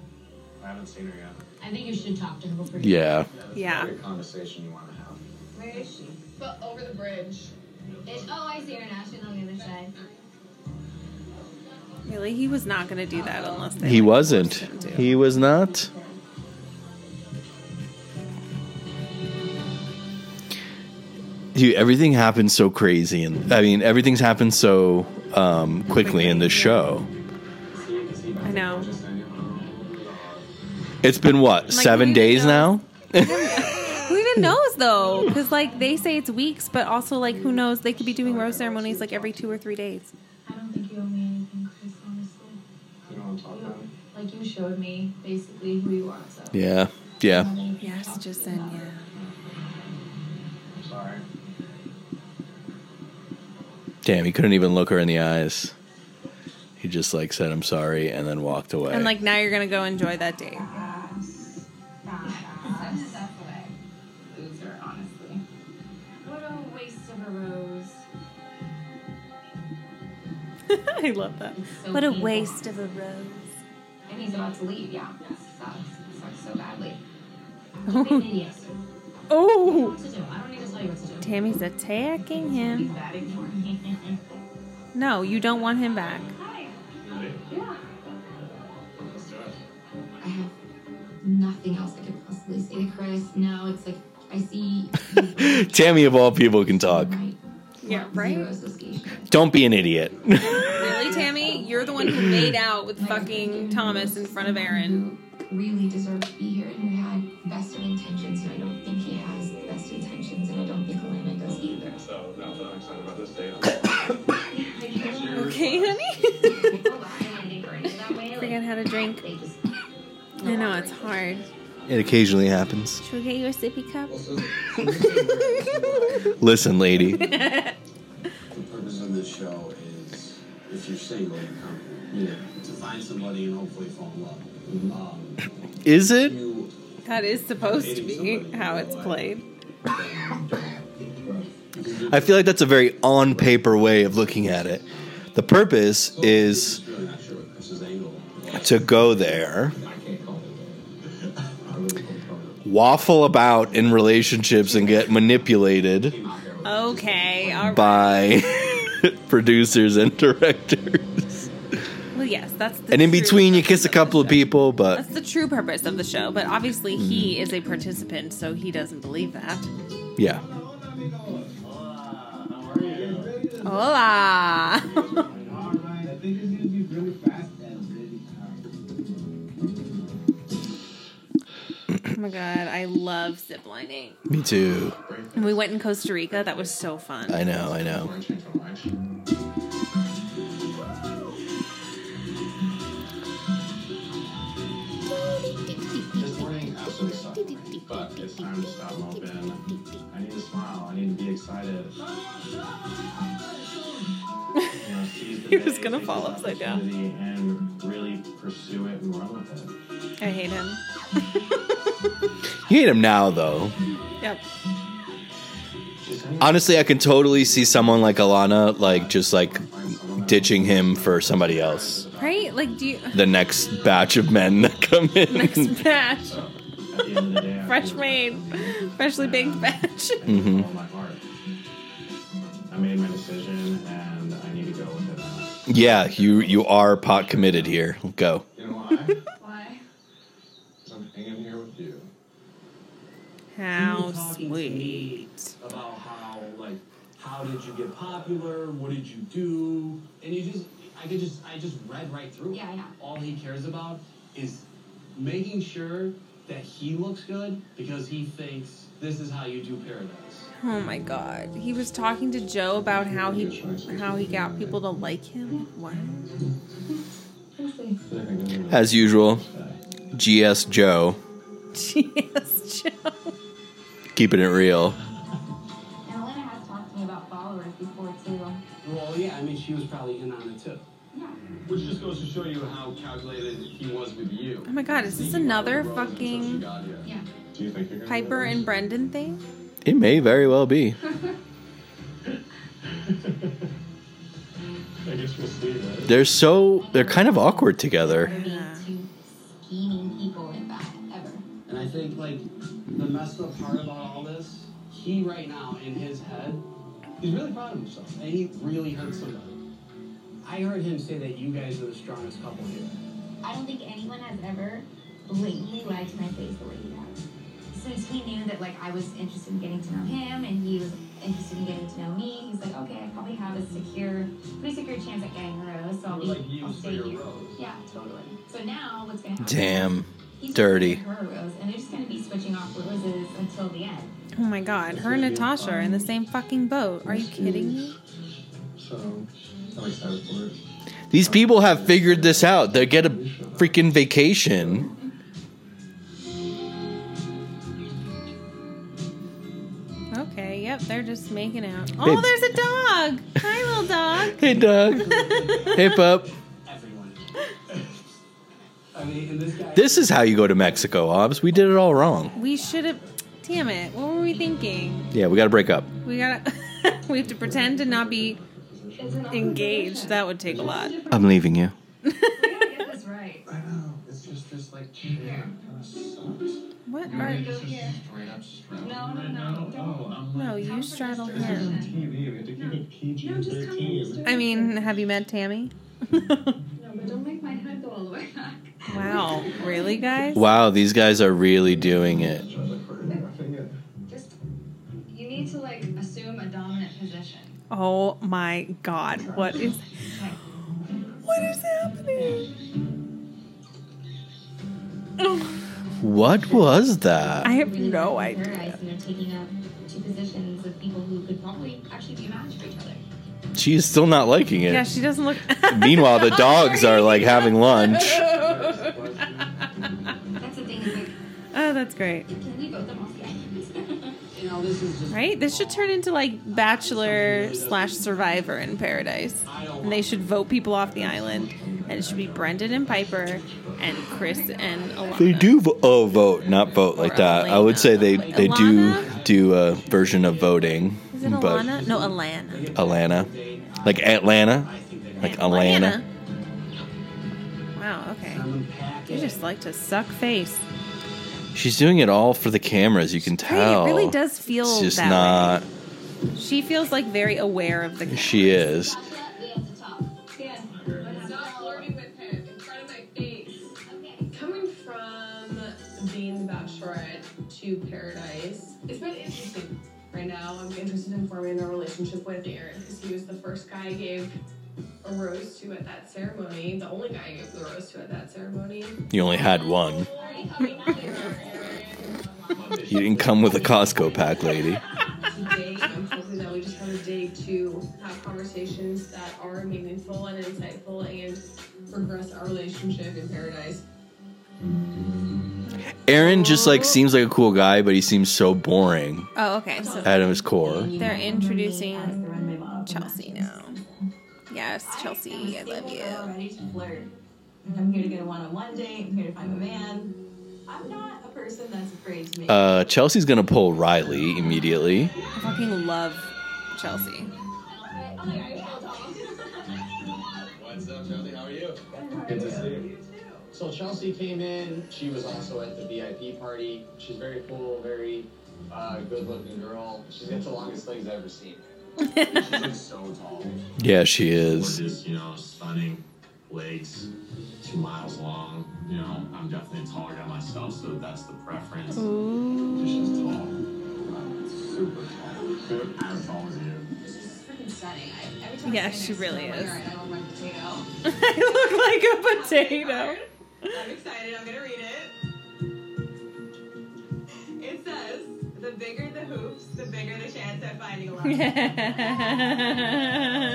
I haven't seen her yet. I think you should talk to her before you Yeah. Yeah. Great conversation you want to have. Where is she? But over the bridge. Is, oh, I see her now. She's on the other side. Really, he was not going to do that unless they. He like, wasn't. him to. He was not. Dude, everything happens so crazy, and I mean, everything's happened so um, quickly in this show. I know. It's been what Like, seven days even now? Who even knows though? Because like they say it's weeks, but also like who knows? They could be doing rose ceremonies like every two or three days. I don't think you owe me anything, Chris, honestly. You don't want to talk about? Like, you showed me basically who you are, so. Yeah, yeah. Yes, Jessenia. I'm sorry. Damn, he couldn't even look her in the eyes. He just like said, "I'm sorry," and then walked away. And like now you're gonna go enjoy that date. I love that. so What a painful. waste of a rose. And he's about to leave. Yeah, that sucks. Sucks so badly. Don't be an idiot. Oh, What to do? I don't need to tell you what to do. Tammy's attacking him. batting for me. No, you don't want him back. Hi. Yeah. Let's do it. I have nothing else I could possibly say to Chris. No, it's like I see. Tammy of all people can talk. Right. Yeah, right? Zero association. Don't be an idiot. Really, Tammy? You're the one who made out with fucking Thomas in front of Aaron. Really deserved to be here and who had best of intentions, and I don't think he has the best intentions, and I don't think Elena does either. So now that I'm excited about this date, Okay, honey? Forget Forget how to drink. I know, it's hard. it occasionally happens. Should we get you a sippy cup? Listen, lady. The purpose of this show is, if you're single, you come you know, to find somebody and hopefully fall in love. Um, Is it? you, That is supposed to be how it's played. I feel like that's a very on paper way of looking at it. The purpose is just really not sure what Chris's angle was. to go there, I can't call it. I really can't call it. waffle about in relationships, and get manipulated Came out here with Okay, all right. by producers and directors. Well, yes, that's the And in between, you kiss a couple the of people, but That's the true purpose of the show, but obviously Mm-hmm. he is a participant, so he doesn't believe that. yeah. Hola! my god, I love ziplining. Me too. And we went in Costa Rica. That was so fun. I know, I know. We're gonna change my mind. This morning absolutely sucked, but it's time to stop moping. I need to smile. I need to be excited. You know, seize the He was day, gonna take fall this upside down. opportunity And really pursue it and run with it. I hate him. You hate him now, though. Yep. Honestly, I can totally see someone like Alana, like just like ditching him for somebody else. Right? Like, do you. The next batch of men that come in. Next batch. At the end of the day, I Fresh made. Freshly baked batch. Mhm. with all my heart. I made my decision and I need to go with it now. Yeah, you you are pot committed here. Go. You know why? Why? 'Cause I'm hanging here with you. How You were talking to me sweet. about how like how did you get popular? What did you do? And you just I could just I just read right through. Yeah, yeah. All he cares about is making sure that he looks good because he thinks this is how you do paradise. Oh my god. He was talking to Joe about how he how he got people to like him. What? As usual, GS Joe, Yes, Joe. Keeping it real. And Elena has talked to me about followers before too. Well, yeah, I mean she was probably in on it too. Yeah. Which just goes to show you how calculated he was with you. Oh my god, is this another fucking Yeah. Do you think you're gonna Pieper and Brendan thing? It may very well be. I guess we'll see, right? They're so they're kind of awkward together. Being two scheming people in that ever. And I think like the messed up part about all this, he right now in his head, he's really proud of himself, and he really hurt somebody. I heard him say that you guys are the strongest couple here. I don't think anyone has ever blatantly lied to my face the way you have. Since we knew that like I was interested in getting to know him and he was interested in getting to know me, he's like, okay, I probably have a secure, pretty secure chance at getting a rose, so I'll be, Like I'll stay here. rose. Yeah, totally. So now what's gonna happen? Damn. He's Dirty. gonna give her a rose, and they're just gonna be switching off roses until the end. Oh my god, her and Natasha are in the same fucking boat. Are you kidding me? So, I'm excited for it. These people have figured this out. They get a freaking vacation. Okay, yep, they're just making out. Oh, there's a dog! Hi, little dog. Hey, Doug. hey, pup. Everyone. I mean, this. This is how you go to Mexico, Obs. We did it all wrong. We should have. Damn it, what were we thinking? Yeah, we got to break up. We gotta. we have to pretend to not be Engaged. That would take a lot. I'm leaving you. get this right. I know. It's just this like chair. Kind of sucks. What are? wanna here? Straight up straddle No, no, no, now. don't. Oh, I'm No, you straddle this him. TV. We have to keep it PG No, just come. I mean, have you met Tammy? No, but don't make my head go all the way back. Wow, really, guys? Wow, these guys are really doing it. Just, you need to like assume a dominant position. Oh my God! What is? What is happening? What was that? I have no idea. Paradise, and they're taking up two positions of people who could probably actually be a match for each other. She's still not liking it. Yeah, she doesn't look. Meanwhile, the dogs are like having lunch. That's the thing. Is like, Oh, that's great. can we vote them off the island? You know, this is great. Right? This should turn into like Bachelor slash Survivor in Paradise. And they should vote people off the island. And it should be Brendan and Pieper and Chris and Alana. They do vo- oh vote, not vote like that. I would say they they do do a version of voting, Is it but Alana? No, Alana. Alana, like Atlanta, like Atlanta. Wow, okay. You just like to suck face. She's doing it all for the cameras. You can Right, tell. it really does feel It's just that not. way. She feels like very aware of the She is. Stop flirting with him in front of my face. Coming from being the Bachelorette to Paradise, it's been interesting. Right now, I'm interested in forming a relationship with Aaron because he was the first guy I gave a rose to at that ceremony, the only guy I gave the rose to at that ceremony. You only had one. You didn't come with a Costco pack, lady. Today, I'm hoping that we just have a day to have conversations that are meaningful and insightful and progress our relationship in Paradise. Aaron just like seems like a cool guy, but he seems so boring Oh, okay. So at his core. they're introducing Chelsea now. Yes, Chelsea, I love you. ready to flirt. I'm here to get a one-on-one date. I'm here to find a man. I'm not a person that's afraid to make. Uh, Chelsea's gonna pull Riley immediately. I fucking love Chelsea. What's up, Chelsea? How are you? Good to see you. So Chelsea came in. She was also at the VIP party. She's very cool, very uh, good-looking girl. She's got the longest legs I've ever seen. She's like so tall. Yeah, she is. Gorgeous, you know, stunning legs, two miles long. You know, I'm definitely a taller guy myself, so that's the preference. She's tall. Super tall. As tall as you. Freaking stunning. I, every time I Yeah, she really her, is. I look like a potato. I look like a potato. I'm excited. I'm gonna read it. It bigger the hoops, the bigger the chance at finding a love."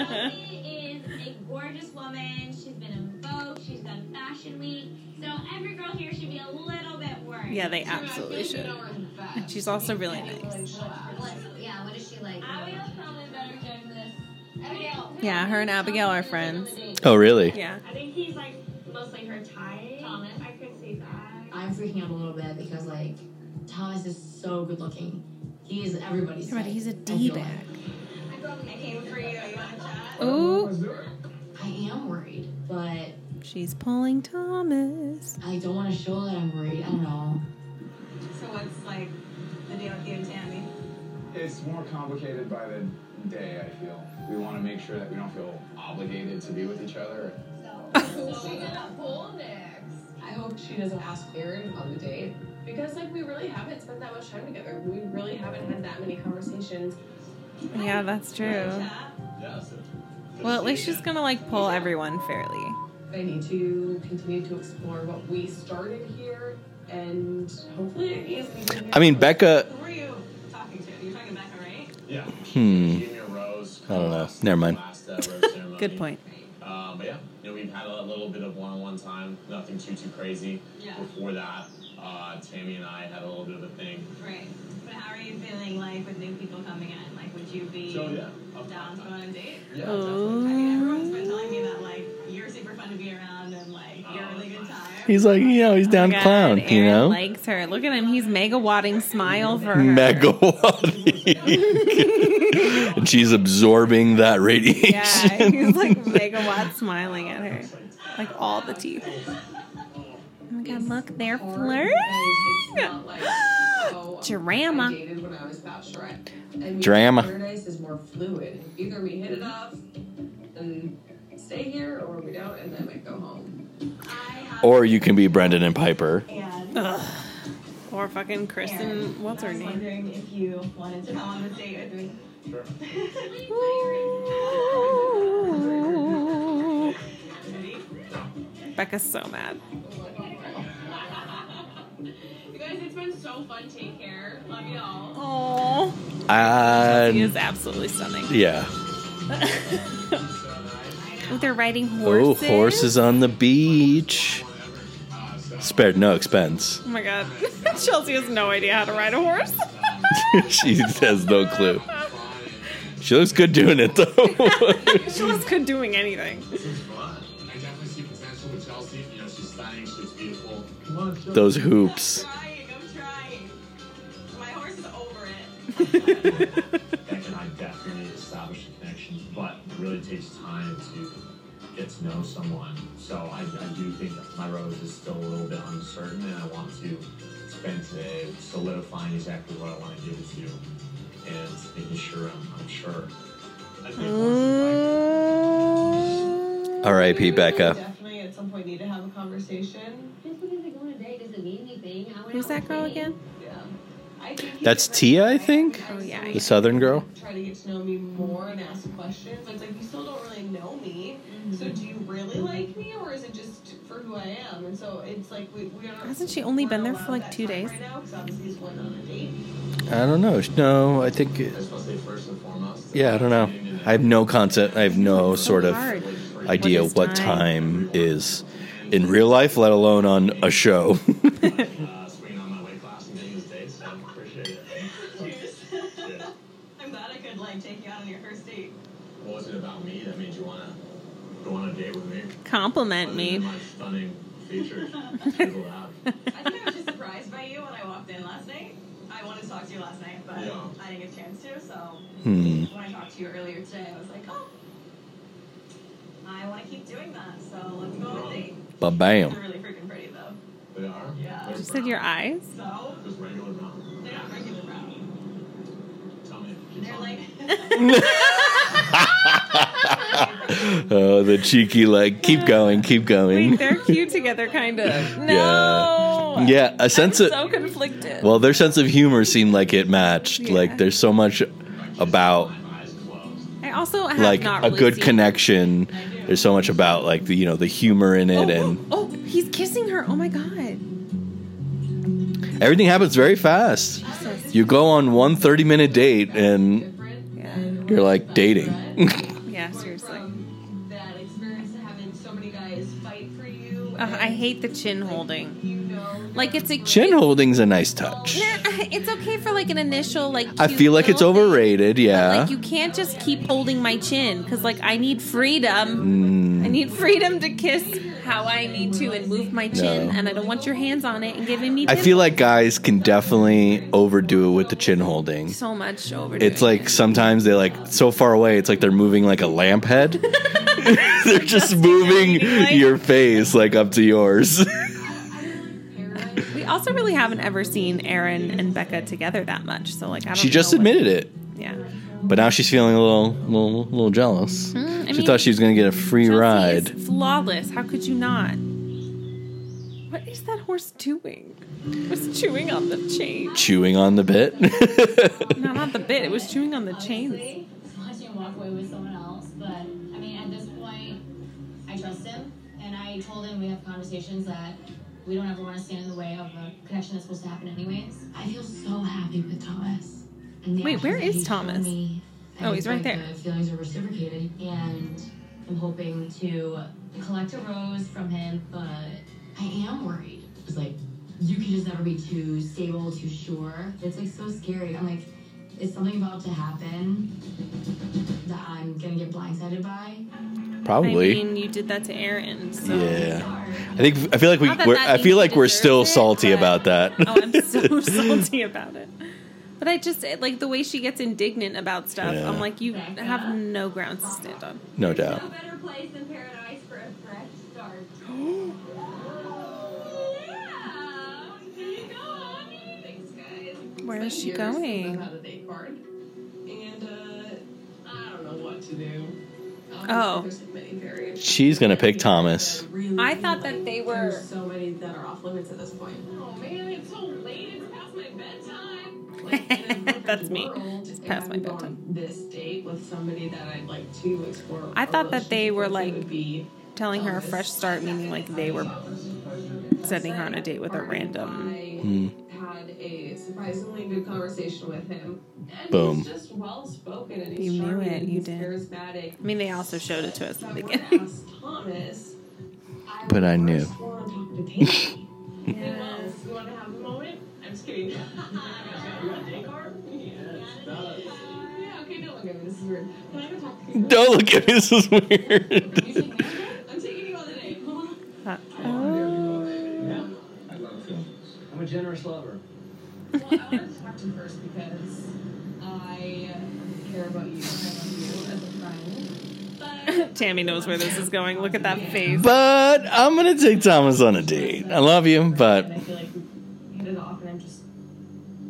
Chelsea is a gorgeous woman. She's been in Vogue. She's done Fashion Week. So every girl here should be a little bit worried. Yeah, they absolutely should. And she's also really nice. Yeah, what is she like? Abigail's probably better judge this. Abigail. Yeah, her and Abigail are friends. Oh, really? Yeah. I think he's like mostly her type. Thomas. I could see that. I'm freaking out a little bit because like Thomas is so good looking. He is everybody's. Yeah, but type, he's a I feel D-bag. I came for you. You wanna chat? Ooh. I am worried, but She's pulling Thomas. I don't want to show that I'm worried. I don't know. So what's like the deal with you and Tammy? It's more complicated by the day, I feel. We want to make sure that we don't feel obligated to be with each other. Who's she gonna pull next? I hope she doesn't ask Aaron on the date because like we really haven't spent that much time together. We really haven't had that many conversations. Yeah, that's true. Well, at least she's gonna like pull everyone fairly. I need to continue to explore what we started here, and hopefully it is. we can- I mean, Becca. Who are you talking to? You're talking to Becca, right? Yeah. Hmm. Give me a rose. I don't know. Never mind. Last, uh, rose ceremony. Good point. Um, but yeah, you know, we've had a little bit of one-on-one time. Nothing too too crazy. Yeah. Before that, uh, Tammy and I had a little bit of a thing. Right. But how are you feeling like with new people coming in? Like, would you be So yeah, up- down to go on a date? yeah, Oh. definitely. I mean, everyone's been telling me that like you're super fun to be around and like you're a really good time. He's like, you know, he's down Oh clown, God, you know? likes her. Look at him. He's mega wadding smile for her. Megawatt. and she's absorbing that radiation. Yeah, he's like megawatt smiling at her, like all the teeth. Oh my look, they're flirting. Drama. dated when I was bachelorette. And Drama. Paradise is more fluid. Either we hit it off and stay here, or we don't, and then I go home. Or you can be Brendan and Pieper. Ugh. Or fucking Kristen, what's her I was name? wondering if you wanted to come on this date with me. Becca's so mad. Been so fun. Take care. Love y'all. Oh, uh, And he is absolutely stunning. yeah. Oh, they're riding horses. Oh, horses. horses on the beach. Spared no expense. Oh my god, Chelsea has no idea how to ride a horse. she has no clue. She looks good doing it though. she looks good doing anything. I definitely Beck and I definitely established a connection, but it really takes time to get to know someone. So I, I do think that my rose is still a little bit uncertain, and I want to spend today solidifying exactly what I want to give it to and making sure I'm, I'm sure. I think R.I.P. Becca. Definitely at some point need to have a conversation. Just because I go on a date doesn't mean anything. Who's that with girl me. again? I think That's Tia, I think. Oh yeah. The Southern girl. try to get to know me more and ask questions. But it's like you still don't really know me. Mm-hmm. So do you really like me, or is it just for who I am? And so it's like we we are. Hasn't she only been there for like two days? Right now, because obviously he's going on a date. I don't know. No, I think. It, I just want to say first and foremost. yeah, I don't know. I have no concept. I have no sort of hard. idea What is what time is in real life, let alone on a show. uh, swinging on my weight class and getting this date, so I appreciate it. Yeah. I'm glad I could like take you out on your first date. What was it about me that made you want to go on a date with me? Compliment me. my stunning features. I think I was just surprised by you when I walked in last night. I wanted to talk to you last night, but Yeah. I didn't get a chance to. So Hmm. when I talked to you earlier today, I was like, oh, I want to keep doing that. So let's go on a date. Ba bam. They're really freaking pretty though. They are? Yeah. You said your eyes. So Just regular brown. they're not regular brown. Tell me. They're like. oh, the cheeky like, keep going, keep going. Wait, they're cute together, kind of. No. Yeah, yeah. A sense of So conflicted. well, their sense of humor seemed like it matched. Yeah. Like there's so much about I also have like not a good connection. There's so much about like the you know the humor in it, oh, and oh, oh, he's kissing her. Oh my god. Everything happens very fast. You go on one 30 minute date, and you're like dating. Uh, I hate the chin holding. Like it's a Chin holding's a nice touch. It's okay for like an initial like. I cute feel like it's little thing, overrated. but, Yeah. Like you can't just keep holding my chin because like I need freedom. Mm. I need freedom to kiss how I need to and move my chin, No. and I don't want your hands on it and giving me. I feel like guys can definitely overdo it with the chin holding. so much over. It's like sometimes they like so far away. It's like they're moving like a lamp head. they're just moving your face like up to yours. we also really haven't ever seen Aaron and Becca together that much. So like I don't. she just know what- admitted it, Yeah. but now she's feeling a little, little, little jealous. Mm, I she mean, thought she was gonna get a free Chelsea ride. is flawless. How could you not? What is that horse doing? It was chewing on the chain. Chewing on the bit. no, not the bit. It was chewing on the chains. watching him walk away with someone else. But I mean, at this point, I trust him, and I told him we have conversations that we don't ever want to stand in the way of a connection that's supposed to happen anyways. I feel so happy with Thomas. And the Wait, where actions that is he's shown Thomas? me, Oh, he's right there. The feelings are reciprocated, and I'm hoping to collect a rose from him. But I am worried. It's like you can just never be too stable, too sure. It's like so scary. I'm like, is something about to happen that I'm gonna get blindsided by? Probably. I mean, you did that to Aaron. So. yeah. I think I feel like we Not that we're, that I feel like we're still it, salty but- about that. Oh, I'm so salty about it. But I just like the way she gets indignant about stuff. Yeah. I'm like, you have no grounds to stand on. No doubt. No better place than paradise for a fresh start. Where is she going? I've had a date card. And uh, I don't know what to do. Oh. There's like many variations. She's gonna pick Thomas. I thought that they were. There's so many that are off limits at this point. Oh man, it's so late. It's past my bedtime. Like, in a perfect That's me. world, It's past my would bedtime. on This date with somebody that I'd like to explore. I thought that they were like telling her a fresh start, meaning like they were sending her on a date with a random. Hmm. Had a surprisingly good conversation with him. And Boom. He's just well spoken and he's You knew charming it, and you he's did. charismatic. I mean, they also showed it to us in the I wanna beginning. ask Thomas. But I knew. first wanna talk to Tammy. Yes. You want to have a moment? I'm just kidding. you got a date card? Yes. Yeah, okay, don't look at me. This is weird. Can I go talk to you? Don't look at me. This is weird. I'm taking you on a date. Uh, Yeah. I love films. I'm a generous lover. Well, I want to talk to you first because I care about you. I love you as a friend. Tammy knows where this is going. Look at that face. But I'm gonna take Thomas on a date. I love you, but And I feel like we hit it off, and I'm just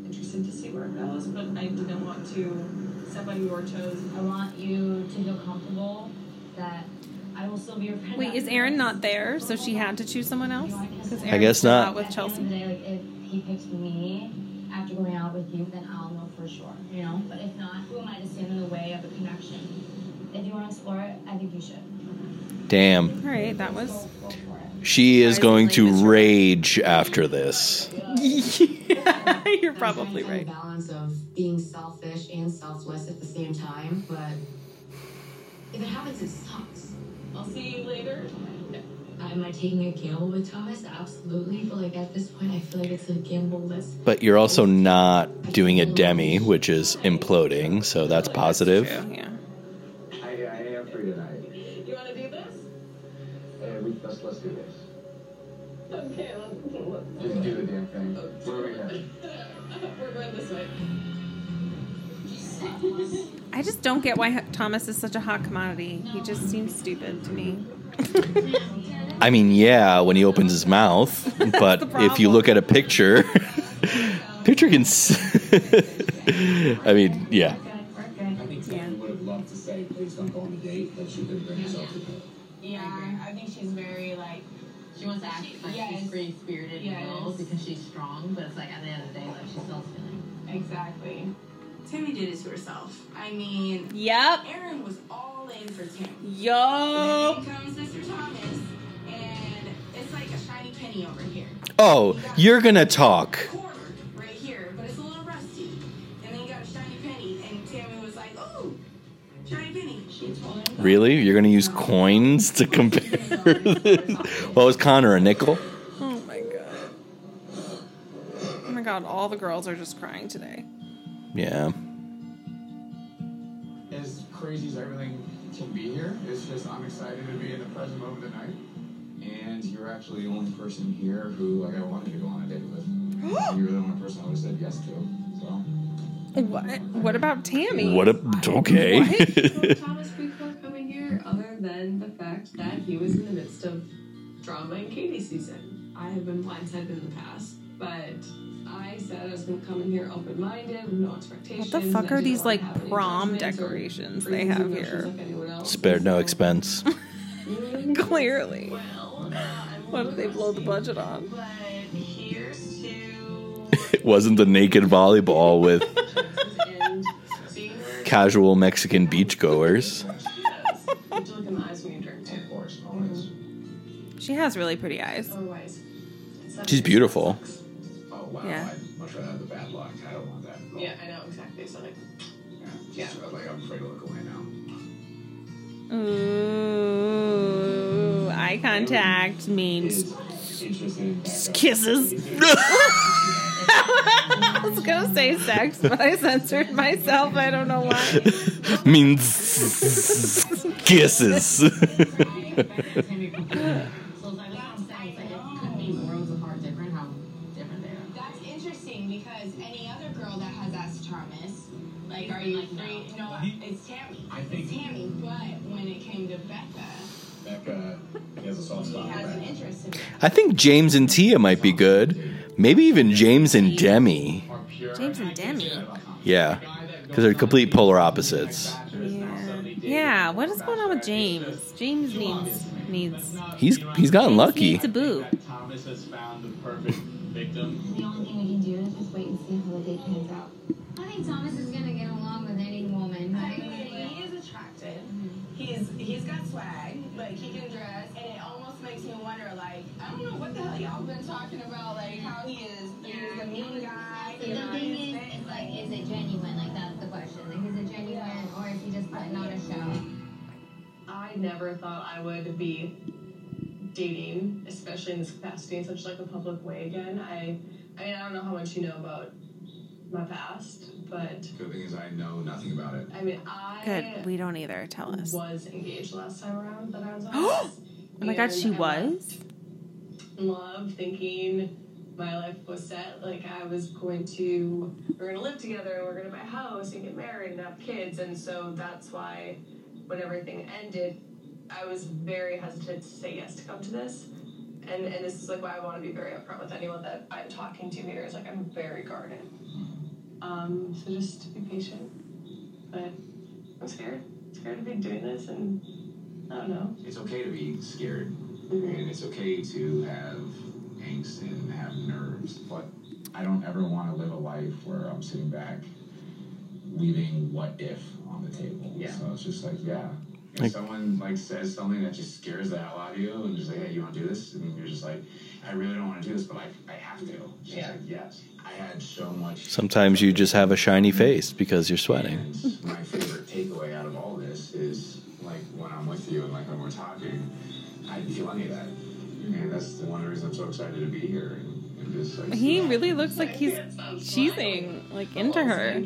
interested to see where it goes. But I didn't want to step on your toes. I want you to feel comfortable that I will still be your friend. Wait, is Aaron not there? So she had to choose someone else? 'Cause I guess still not. Out with At the end Chelsea. of the day, like, if he picks me after going out with you, then I'll know for sure, you know? But if not, who am I to stand in the way of a connection? If you want to explore it, I think you should. damn, All right, that was. she is going to rage after this. You're probably right. Balance of being selfish and selfless at the same time, but if it happens, it sucks. I'll see you later. Am I taking a gamble with Thomas? Absolutely. But like at this point, I feel like it's a gamble that's But you're also not doing a demi, which is imploding, so that's positive. Yeah. I, I am free tonight. You want to do this? Hey, we, let's, let's do this. Okay, let's, let's Just do the damn thing. Where are we headed? We're going this way. I just don't get why Thomas is such a hot commodity. He just seems stupid to me. I mean, yeah, when he opens his mouth, but if you look at a picture, picture can. s- I mean, yeah. I think Tammy would have loved to say, please don't go on a date, but she couldn't bring herself to do it. Yeah, I think she's very like She wants to act like Yes. she's free spirited Yes. and all because she's strong, but it's like at the end of the day, like she's self feeling. exactly. Timmy did it to herself. I mean, Yep. Aaron was all in for Tammy. Yup. But then comes Mr. Thomas, and it's like a shiny penny over here, Oh, you're gonna talk. right here, but it's a little rusty. And then you got a shiny penny, and Tammy was like, "Oh, shiny penny." She told him. Really? You're gonna use coins to compare? what was Connor a nickel? Oh my god. Oh my god, all the girls are just crying today. Yeah. As crazy as everything can be here, it's just I'm excited to be in the present moment of the night. And you're actually the only person here who like I wanted to go on a date with. And you're the only person I would have said yes to. So What? What about Tammy? What a okay. Thomas before coming here, other than the fact that he was in the midst of drama in Katie season. I have been blindsided in the past, but I said I was going to come in here open minded, no expectations. What the fuck are these like have prom decorations they have here? like. Spared no expense. Clearly. Well, uh, What did they blow the budget on? But here's to It wasn't the naked volleyball with casual Mexican beachgoers. Would you look in the eyes when you drink too? Of course, always. She has really pretty eyes. She's beautiful. Oh wow, Yeah. I'd much rather have the bad luck. I don't want that. at all. yeah, I know exactly. So like, Yeah. Just, uh, like I'm afraid to look away now. Ooh, eye contact means Interesting. kisses. I was gonna say sex, but I censored myself. I don't know why. Means kisses. Like, are you free? No, it's Tammy. I think- it's Tammy. But when it came to Becca, Becca he has a soft he spot. has an interest in Becca. I think James and Tia might be good. Maybe even James and Demi. James and Demi. Yeah, because they're complete polar opposites. Yeah. Yeah. What is going on with James? James needs needs. He's he's gotten James lucky. Needs a boo. Thomas has found the perfect victim. The only thing we can do is just wait and see how the date pans out. I think Thomas is gonna get He's he's got swag. Like he can dress, and it almost makes me wonder. Like I don't know what the hell y'all been talking about. Like how he is. He's a mean guy. So You the know, thing he's is, is like, is it genuine? Like that's the question. Like, is it genuine, or is he just putting on a show? I never thought I would be dating, especially in this capacity, in such like a public way again. I, I mean, I don't know how much you know about my past, but Good thing is I know nothing about it. I mean, I Good. We don't either. Tell us. was engaged last time around that I was on. Oh my god, she I was. in love, thinking my life was set. Like I was going to, we are gonna live together, and we are gonna buy a house and get married and have kids, and so that's why when everything ended, I was very hesitant to say yes to come to this. And, and this is like why I want to be very upfront with anyone that I'm talking to here is like I'm very guarded. Mm-hmm. Um, so just to be patient. But I'm scared. scared to be doing this and I don't know. It's okay to be scared, Mhm. and it's okay to have angst and have nerves, but I don't ever want to live a life where I'm sitting back leaving what if on the table. Yeah. So it's just like, yeah. If Like- someone like says something that just scares the hell out of you and just like, hey, you want to do this? And you're just like, I really don't want to do this, but I, I have to. Just Yeah. like, yes. I had so much Sometimes you just have a shiny face because you're sweating. and my favorite takeaway out of all this is like when I'm with you and like when we're talking, I didn't feel any of that. And that's the one reason I'm so excited to be here and, and just like He really looks like he's cheesing like into oh, her.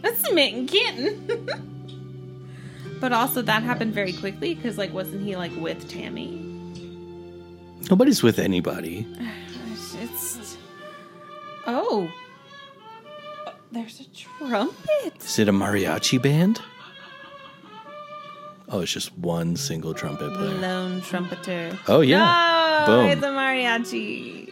That's a smitten kitten. but also that happened very quickly because like wasn't he like with Tammy? Nobody's with anybody. It's oh, there's a trumpet. Is it a mariachi band? Oh, it's just one single trumpet player. Lone trumpeter. Oh, yeah. No, Boom. it's a mariachi.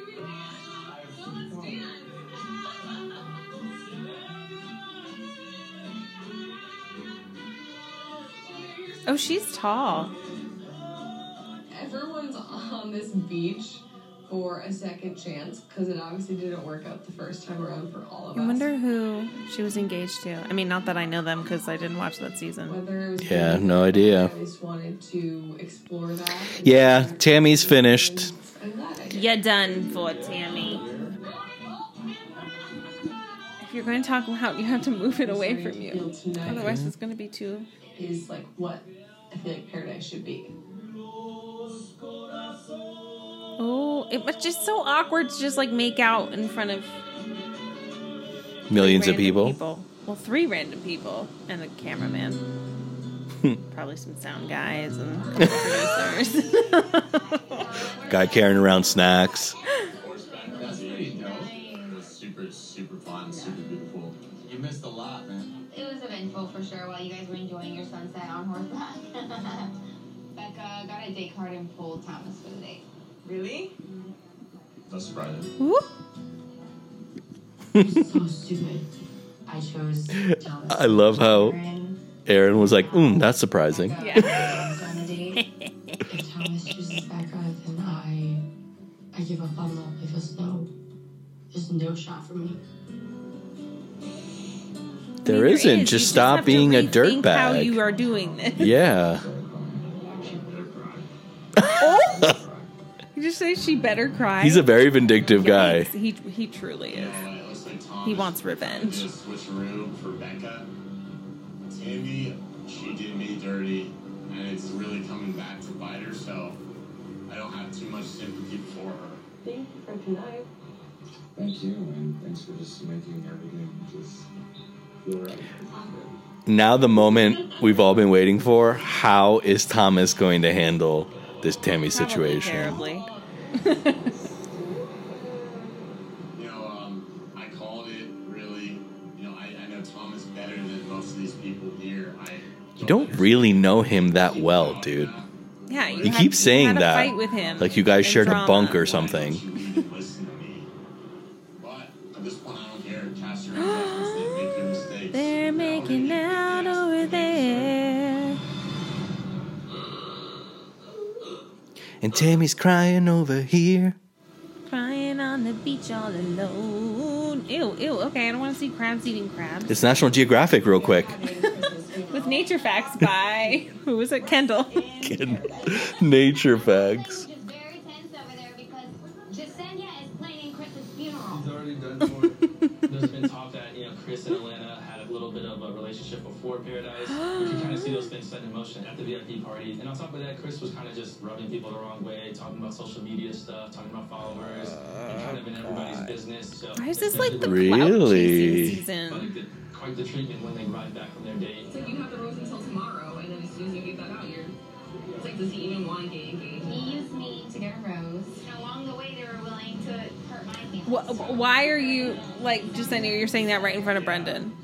Oh, she's tall. Everyone's on this beach for a second chance because it obviously didn't work out the first time around for all of I us. I wonder who she was engaged to. I mean, not that I know them because I didn't watch that season. Whether it was Yeah, good no bad, idea. I just wanted to explore that. and- Yeah, Tammy's finished. I'm glad I did. You're done for Tammy. If you're going to talk loud, you have to move it away from you. Tonight Otherwise, it's going to be too. Is like what I feel like paradise should be. Oh, it was just so awkward to just like make out in front of Millions of random people. Well, three random people and a cameraman. Probably some sound guys and producers. Guy carrying around snacks. A date card and pulled Thomas for the date. Really? That's surprising. Whoop. so stupid. I chose Thomas. I love how Aaron Aaron was like, mm, that's surprising. was on a date. If Thomas chooses Becca, then I I give up on love because no, there's no shot for me. There I mean, isn't. is. Just You stop have being a rethink How dirtbag. you are doing this? Yeah. You just say she better cry. He's a very vindictive guy. Yikes. He he truly is. it looks like Thomas He wants revenge. Just switcheroo for Becca. Tammy, she did me dirty, and it's really coming back to bite her. So I don't have too much sympathy for her. Thank you for tonight. Thank you, and thanks for just making everything just feel right. Now the moment we've all been waiting for. How is Thomas going to handle this Tammy Probably situation? terribly. You know, um, I called it really. You know, I, I know Thomas better don't really know him that well, dude. Yeah, you He had- keeps you saying had a that. fight with him Like you guys in shared a bunk or something. Listen to me. And Tammy's crying over here. Crying on the beach all alone. Ew, ew. Okay, I don't want to see crabs eating crabs. It's National Geographic, real quick. With nature facts by who was it? Kendall. Nature facts. Just very tense over there because Jessenia is planning Chris's funeral. already done for it. There's been talk that you know Chris and Alana had a little bit of a relationship before Paradise. you can kind of see those things set in motion at the VIP party. And on top of that, Chris was kind of just rubbing people the wrong way, talking about social media stuff, talking about followers, and uh, kind of in everybody's business. So Why is this like the Really? clout chasing season? But it did quite the treatment when they arrived back from their date. It's like you have the rose until tomorrow, and then as soon as you get that out, you're. It's like, does he even want to get engaged? He used me to get a rose. And along the way, they were willing to hurt my feelings. Wh- Why are you like just I know you're saying that right in front of Brendan?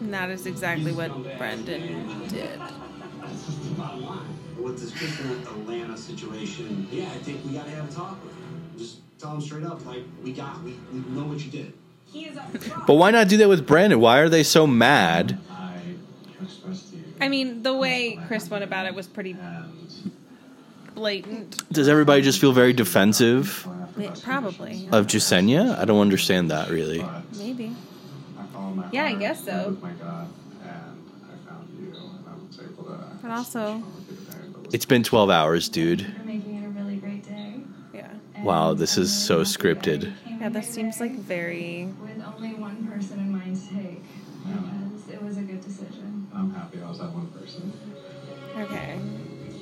And that is exactly what Brendan did. That's just the. With this Kristen Atlanta situation, yeah, I think we gotta have a talk with him. Just tell him straight up, like, we got, we, we know what you did. He is a But why not do that with Brendan? Why are they so mad? I expressed to you I mean, the way Chris went about it was pretty blatant. Does everybody just feel very defensive Yeah, Probably. of Jessenia? I don't understand that really. Maybe. I my Yeah, I guess so. With my God, and I found you, and I was able to. But also, It's been 12 hours, dude. You're making it a really great day. Yeah. Wow, this is so scripted. Yeah, that seems like very. With only one person in mind to take. Because it was a good decision. I'm happy I was that one person. Okay.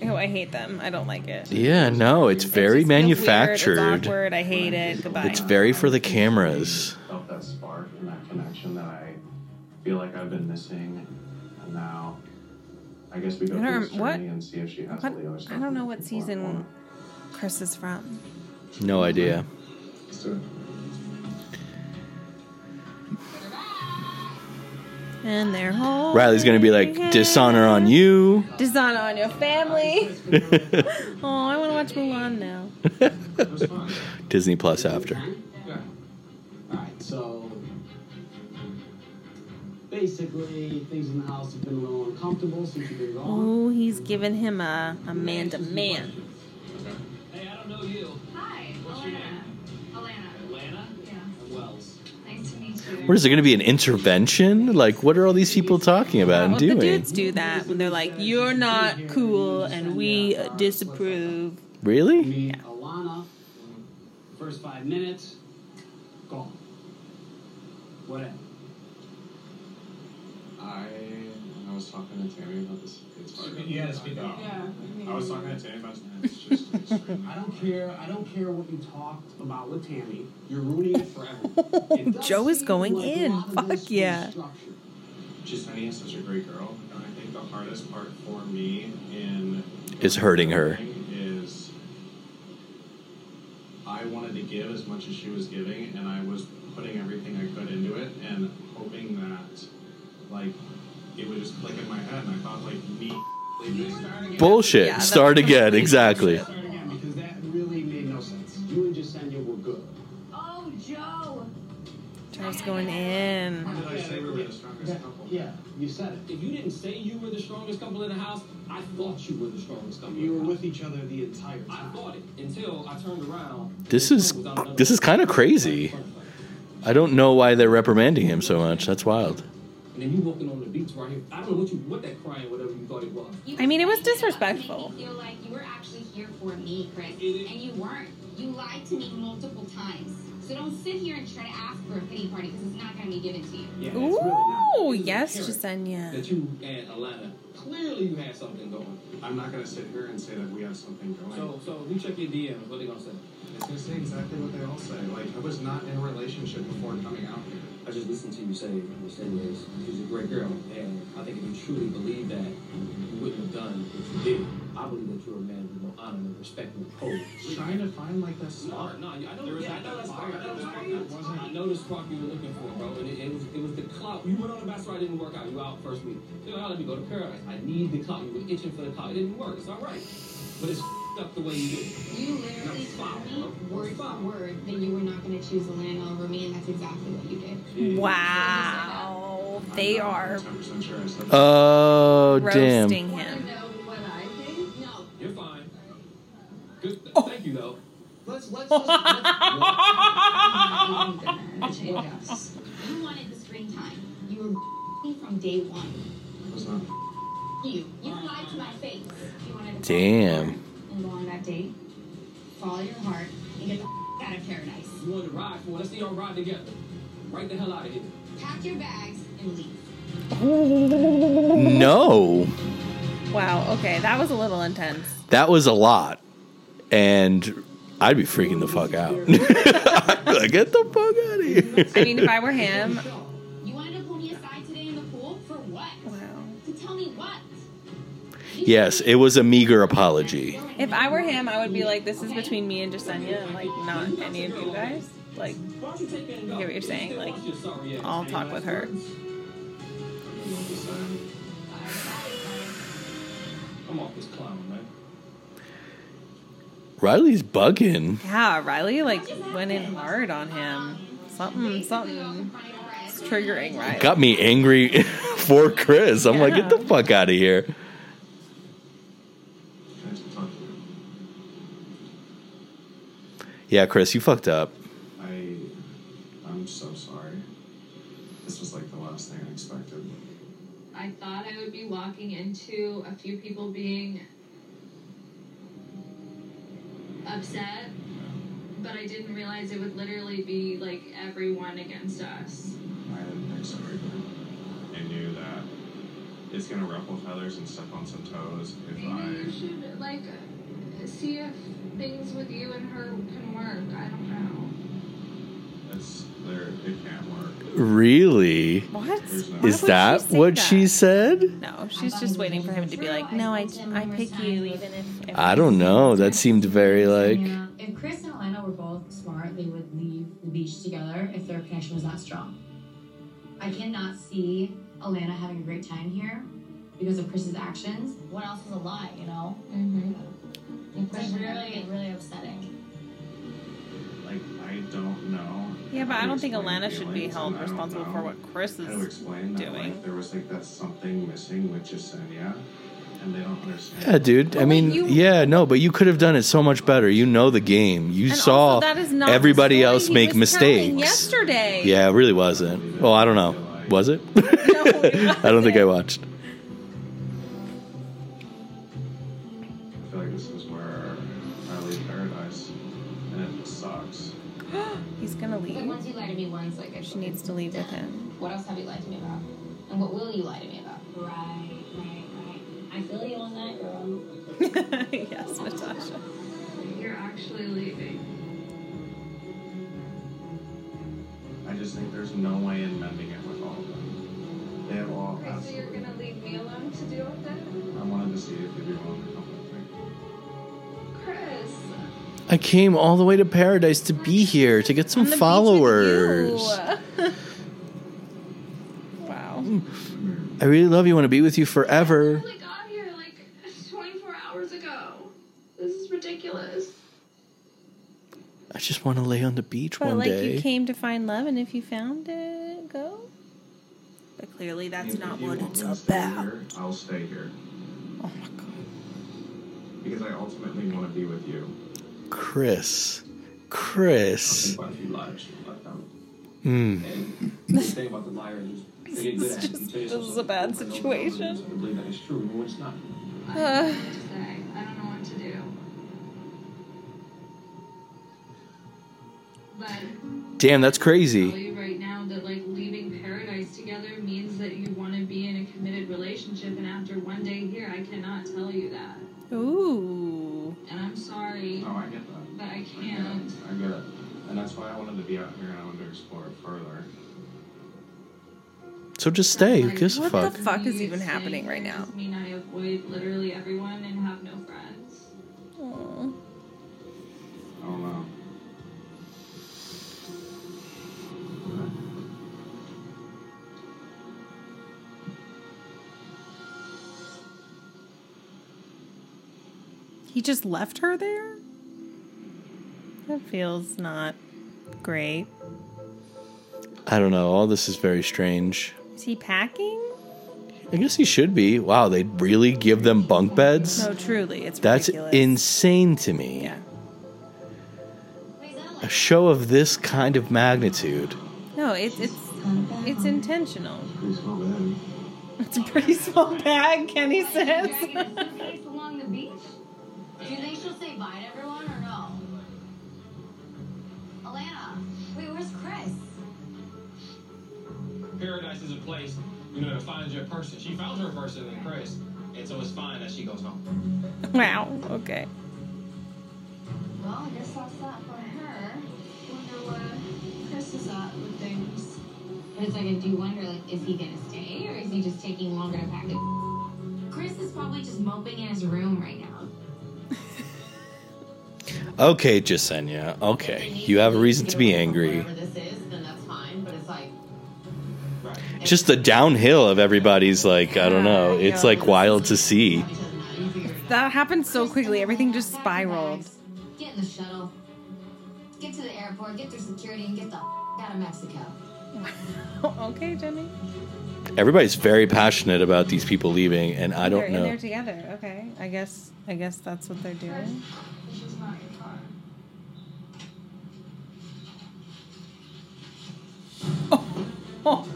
Oh, I hate them. I don't like it. Yeah, no, it's very Feels weird, manufactured. It's awkward. I hate it. Goodbye. It's very for the cameras. Feel like I've been missing, and now I guess we go I through this rem- what? and see if she has What? all the other stuff. I don't know what season Chris is from. No idea. Let's do it. And they're home. Riley's gonna be like, dishonor on you. Dishonor on your family. oh, I want to watch Mulan now. Disney Plus after. Basically things in the house have been a little uncomfortable since you've been gone. Oh, he's giving him a, a man to man. Hey, I don't know you. Hi, What's your name? Alana. Atlanta? Yeah. Wells. Nice to meet you. What is it going to be an intervention? Like, what are all these people talking about and Well, the dudes do that when they're like, "You're not cool, and we disapprove." Really? Yeah. Alana. First five minutes, gone. Whatever. Was talking to Tammy about this. It's hard. You gotta speak up. I was talking to Tammy about it's just extreme. I don't care. I don't care what you talked about with Tammy. You're ruining it for everyone. Joe is going like in. Fuck yeah. structured. Jessenia is such a great girl, and I think the hardest part for me in Is hurting her. is I wanted to give as much as she was giving, and I was putting everything I could into it, and hoping that like it would just click in my head, and I thought like me. Bullshit. Yeah, Start again. Exactly. Start again because that really made no sense. You and Jessenia were good. Oh, Joe. Joe's going in. Did I say we were the strongest couple? Yeah, you said it. If you didn't say you were the strongest couple in the house, I thought you were the strongest couple. You were with each other the entire house. I thought it until I turned around. This is this is kind of crazy. I don't know why they're reprimanding him so much. That's wild. And then you walking on the beach right here. I don't know what you what that crying whatever you thought it was. I mean, it was disrespectful. You feel like you were actually here for me, Chris, and you weren't. You lied to me multiple times. So don't sit here and try to ask for a pity party because it's not going to be given to you. Yeah, that's really. Ooh, It was yes, apparent Jessenia. That you and Alana clearly you had something going. I'm not gonna sit here and say that we have something going. So so you check your DMs. What are they gonna say? It's gonna say exactly what they all say. Like I was not in a relationship before coming out here. I just listened to you say Jessenia is she's a great girl, and I think if you truly believe that, you wouldn't have done what you did. I believe that you're a man with no honor and respect and code. Trying to find like that spark. No, no, I know, There was yeah, I that know that's spark. spark. I know the spark. That wasn't- I know the spark you were looking for, bro. And it, it was it was the clout. You went on the bachelor, it didn't work out. You were out first week. So now let me go to paradise. I need the clout. You were itching for the clout. It didn't work. It's all right, but it's up the way you did. it. You literally told me word for word that you were not going to choose Alana over me, and that's exactly what you did. Wow. They are Oh damn! roasting him. You're fine. Good. Oh. Thank you though. Let's let's Yes. You wanted the screen time. You were from day one. You. You lied to my face. You wanted to Damn. And go on that date, follow your heart, and get the out of paradise. You want to ride for. Let's see y'all ride together. Right the hell out of here. Pack your bags and leave. No, Wow. Okay, that was a little intense. that was a lot, and I'd be freaking the fuck out. I'd be like, get the fuck out of here. I mean, if I were him, You wanted to pull me aside today in the pool for what? Wow. To tell me what? yes, it was a meager apology. If I were him, I would be like, "This is between me and Jessenia, and like not any of you guys." Like, I hear what you're saying. Like, I'll talk with her. I'm off this clown, man. Riley's bugging. Yeah, Riley like went in hard on him. Something, something. It's triggering, right? Got me angry for Chris. I'm like, get the fuck out of here. Yeah, Chris, you fucked up. I, I'm so sorry. This was like the last thing I expected. I thought I would be walking into a few people being upset, but I didn't realize it would literally be like everyone against us. I didn't think so either. I knew that it's gonna ruffle feathers and step on some toes if Maybe you I. should like see if things with you and her can work. I don't know. It's there. It can't work. Really? There's no- Is would she that say what that? she said? No, she's just waiting for him to be like, "No, I, I pick you, even if." if I don't know. That seemed very like. If Chris and Alana were both smart, they would leave the beach together if their connection was that strong. I cannot see Alana having a great time here because of Chris's actions. What else is a lie, you know? Mm-hmm. It's really, really upsetting. Like I don't know. Yeah, but I don't think explain Alana should be held and I don't responsible for what Chris how to is explain that, doing. Like, there was like that something missing with Jessenia, and they don't understand. Yeah, dude. I mean, yeah, no, but you could have done it so much better. You know the game. You saw that is not everybody else he make was mistakes. Yesterday. Yeah, it really wasn't. Well, I don't know. Was it? I don't think I watched. Needs to leave with him. What else have you lied to me about? And what will you lie to me about? Right, right, right. I feel you on that, girl. yes, Natasha. You're actually leaving. I just think there's no way in mending it with all of them. They have all Okay, so you're gonna leave me alone to deal with it? I wanted to see if you'd be willing to come with me. Chris. I came all the way to paradise to be here to get some followers. wow. I really love you. Want to be with you forever. I got here like 24 hours ago. This is ridiculous. I just want to lay on the beach But one like day. you came to find love, and if you found it, go. But clearly, that's If not what it's me to stay about. Here, I'll stay here. Oh my god. Because I ultimately want to be with you. Chris. Chris. Quite a few liars, but Hmm. and the thing about the liar is they get good This is just- this is a bad something over and over and over, situation. and you believe that it's true, even when it's not. I don't know what to say. I don't know what to do. But Damn, that's tell crazy. you right now that like leaving paradise together means that you want to be in a committed relationship, and after one day here, I cannot tell you that. Ooh. And I'm sorry, No, I get that. but I I get can't. it. I get it. And that's why I wanted to be out here and I wanted to explore it further. So just stay. Who gives a What fuck? the fuck is even happening right now? I mean, I avoid literally everyone and have no friends. Aw. I don't know. He just left her there? That feels not great. I don't know. All this is very strange. Is he packing? I guess he should be. Wow, they really give them bunk beds? No, truly, it's That's ridiculous. insane to me. Yeah. A show of this kind of magnitude. No, it's it's it's intentional. It's a pretty small bag, Kenny says. she'll say bye to everyone or no? Alana, wait, where's Chris? Paradise is a place, you know, that finds your person. She found her person in Chris, and so it's fine that she goes home. wow. Okay. Well, I guess that's that for her. Wonder where Chris is at with things. But it's like, I do wonder, like, is he gonna stay or is he just taking longer to pack it? Chris is probably just moping in his room right now. Okay, Jessenia. Okay. You have a reason to be angry. Whatever this is, then that's fine. But it's just the downhill of everybody's like, I don't know. It's like wild to see. That happened so quickly. Everything just spiraled. Get in the shuttle. Get to the airport, get through security, and get the out of Mexico. okay, Jimmy. Everybody's very passionate about these people leaving, and I they're don't in know. there together. Okay. I guess I guess that's what they're doing. This is not your car. Oh. Here is to no more Chris tonight. Wait, we need the last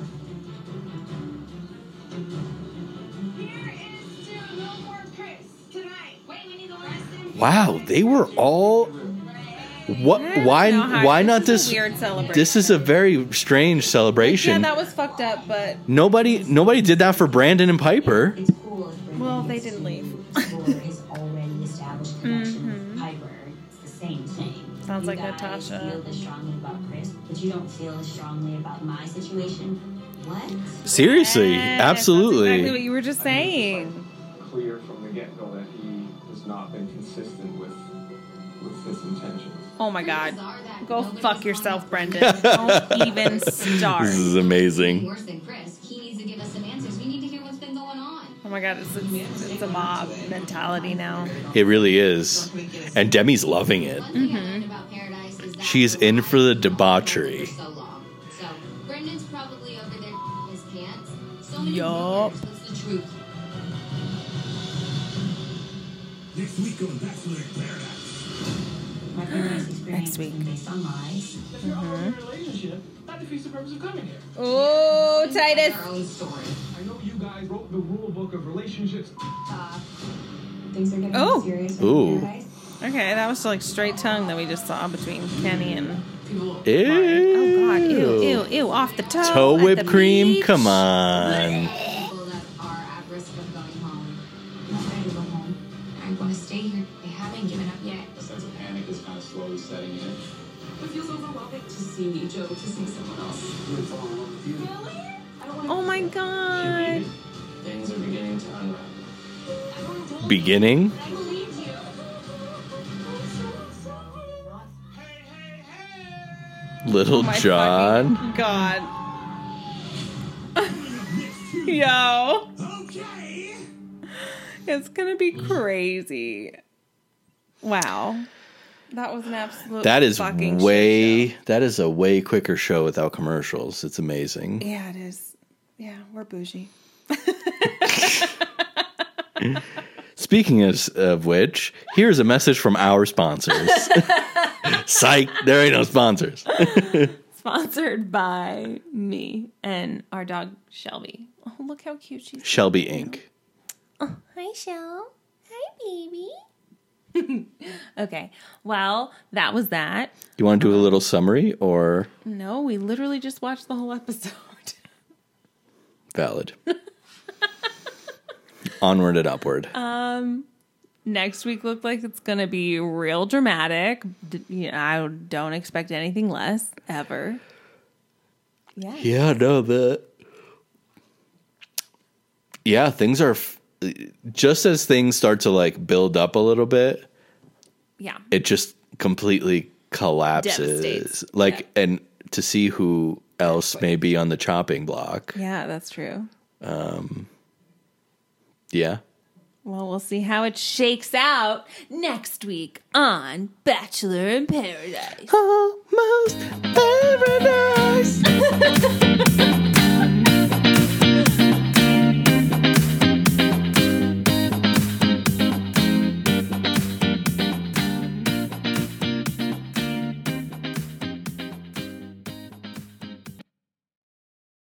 Wow, they were all. What? Why? Why this not is a this? weird celebration. This is a very strange celebration. Yeah, that was fucked up, but nobody, nobody did that for Brendan and Pieper. well, they didn't leave. Sounds you like guys Natasha. feel this strongly about Chris, but you don't feel as strongly about my situation. What? Seriously, Yes, absolutely. That's exactly what you were just saying. Clear from the get go that he has not been consistent with with his intentions. Oh my god. Go fuck yourself, Brendan. Don't even start. This is amazing. Worse than Chris. He my god, it's, it's, it's a mob mentality now. It really is, and Demi's loving it. Mm-hmm. She's in for the debauchery. So long. So, Brendan's probably over there in his pants. So many Yup. rumors. What's the truth? Next week on Bachelor in Paradise. My paradise experience Next week. is based on relationships. Uh, things are getting Oh. serious. Ooh. Paradise. Okay, that was like straight tongue that we just saw between Kenny and. Ew. Oh god, ew, ew, ew, off the toe. Toe at whipped the cream? beach. Come on. People that are at risk of going home. I'm not ready to go home. I want to stay here. They haven't given up yet. A sense of panic is kind of slowly setting in. It feels overwhelming to see Joe to see someone else. You would in love with you. I don't want Oh my god. Things are beginning to unravel. Beginning. I believe you. Little Oh my John. God. Yo. Okay. It's gonna be crazy. Wow. That was an absolute That is fucking way. show. That is a way quicker show without commercials. It's amazing. Yeah, it is. Yeah, we're bougie. Speaking of, of which, here's a message from our sponsors. Psych, there ain't no sponsors. Sponsored by me and our dog Shelby. Oh, look how cute she's. Shelby Inc. Oh, hi, Shell. Hi, baby. okay. Well, that was that. You want to do a little summary or No, we literally just watched the whole episode. valid? Onward and upward. Um, next week looked like it's gonna be real dramatic. D- you know, I don't expect anything less ever. Yeah. Yeah, no, the yeah, things are f- just as things start to like build up a little bit, Yeah. it just completely collapses. Devastates. Like, and to see who else may be on the chopping block. Yeah, that's true. Um, yeah. Well, we'll see how it shakes out next week on Bachelor in Paradise. Almost Paradise.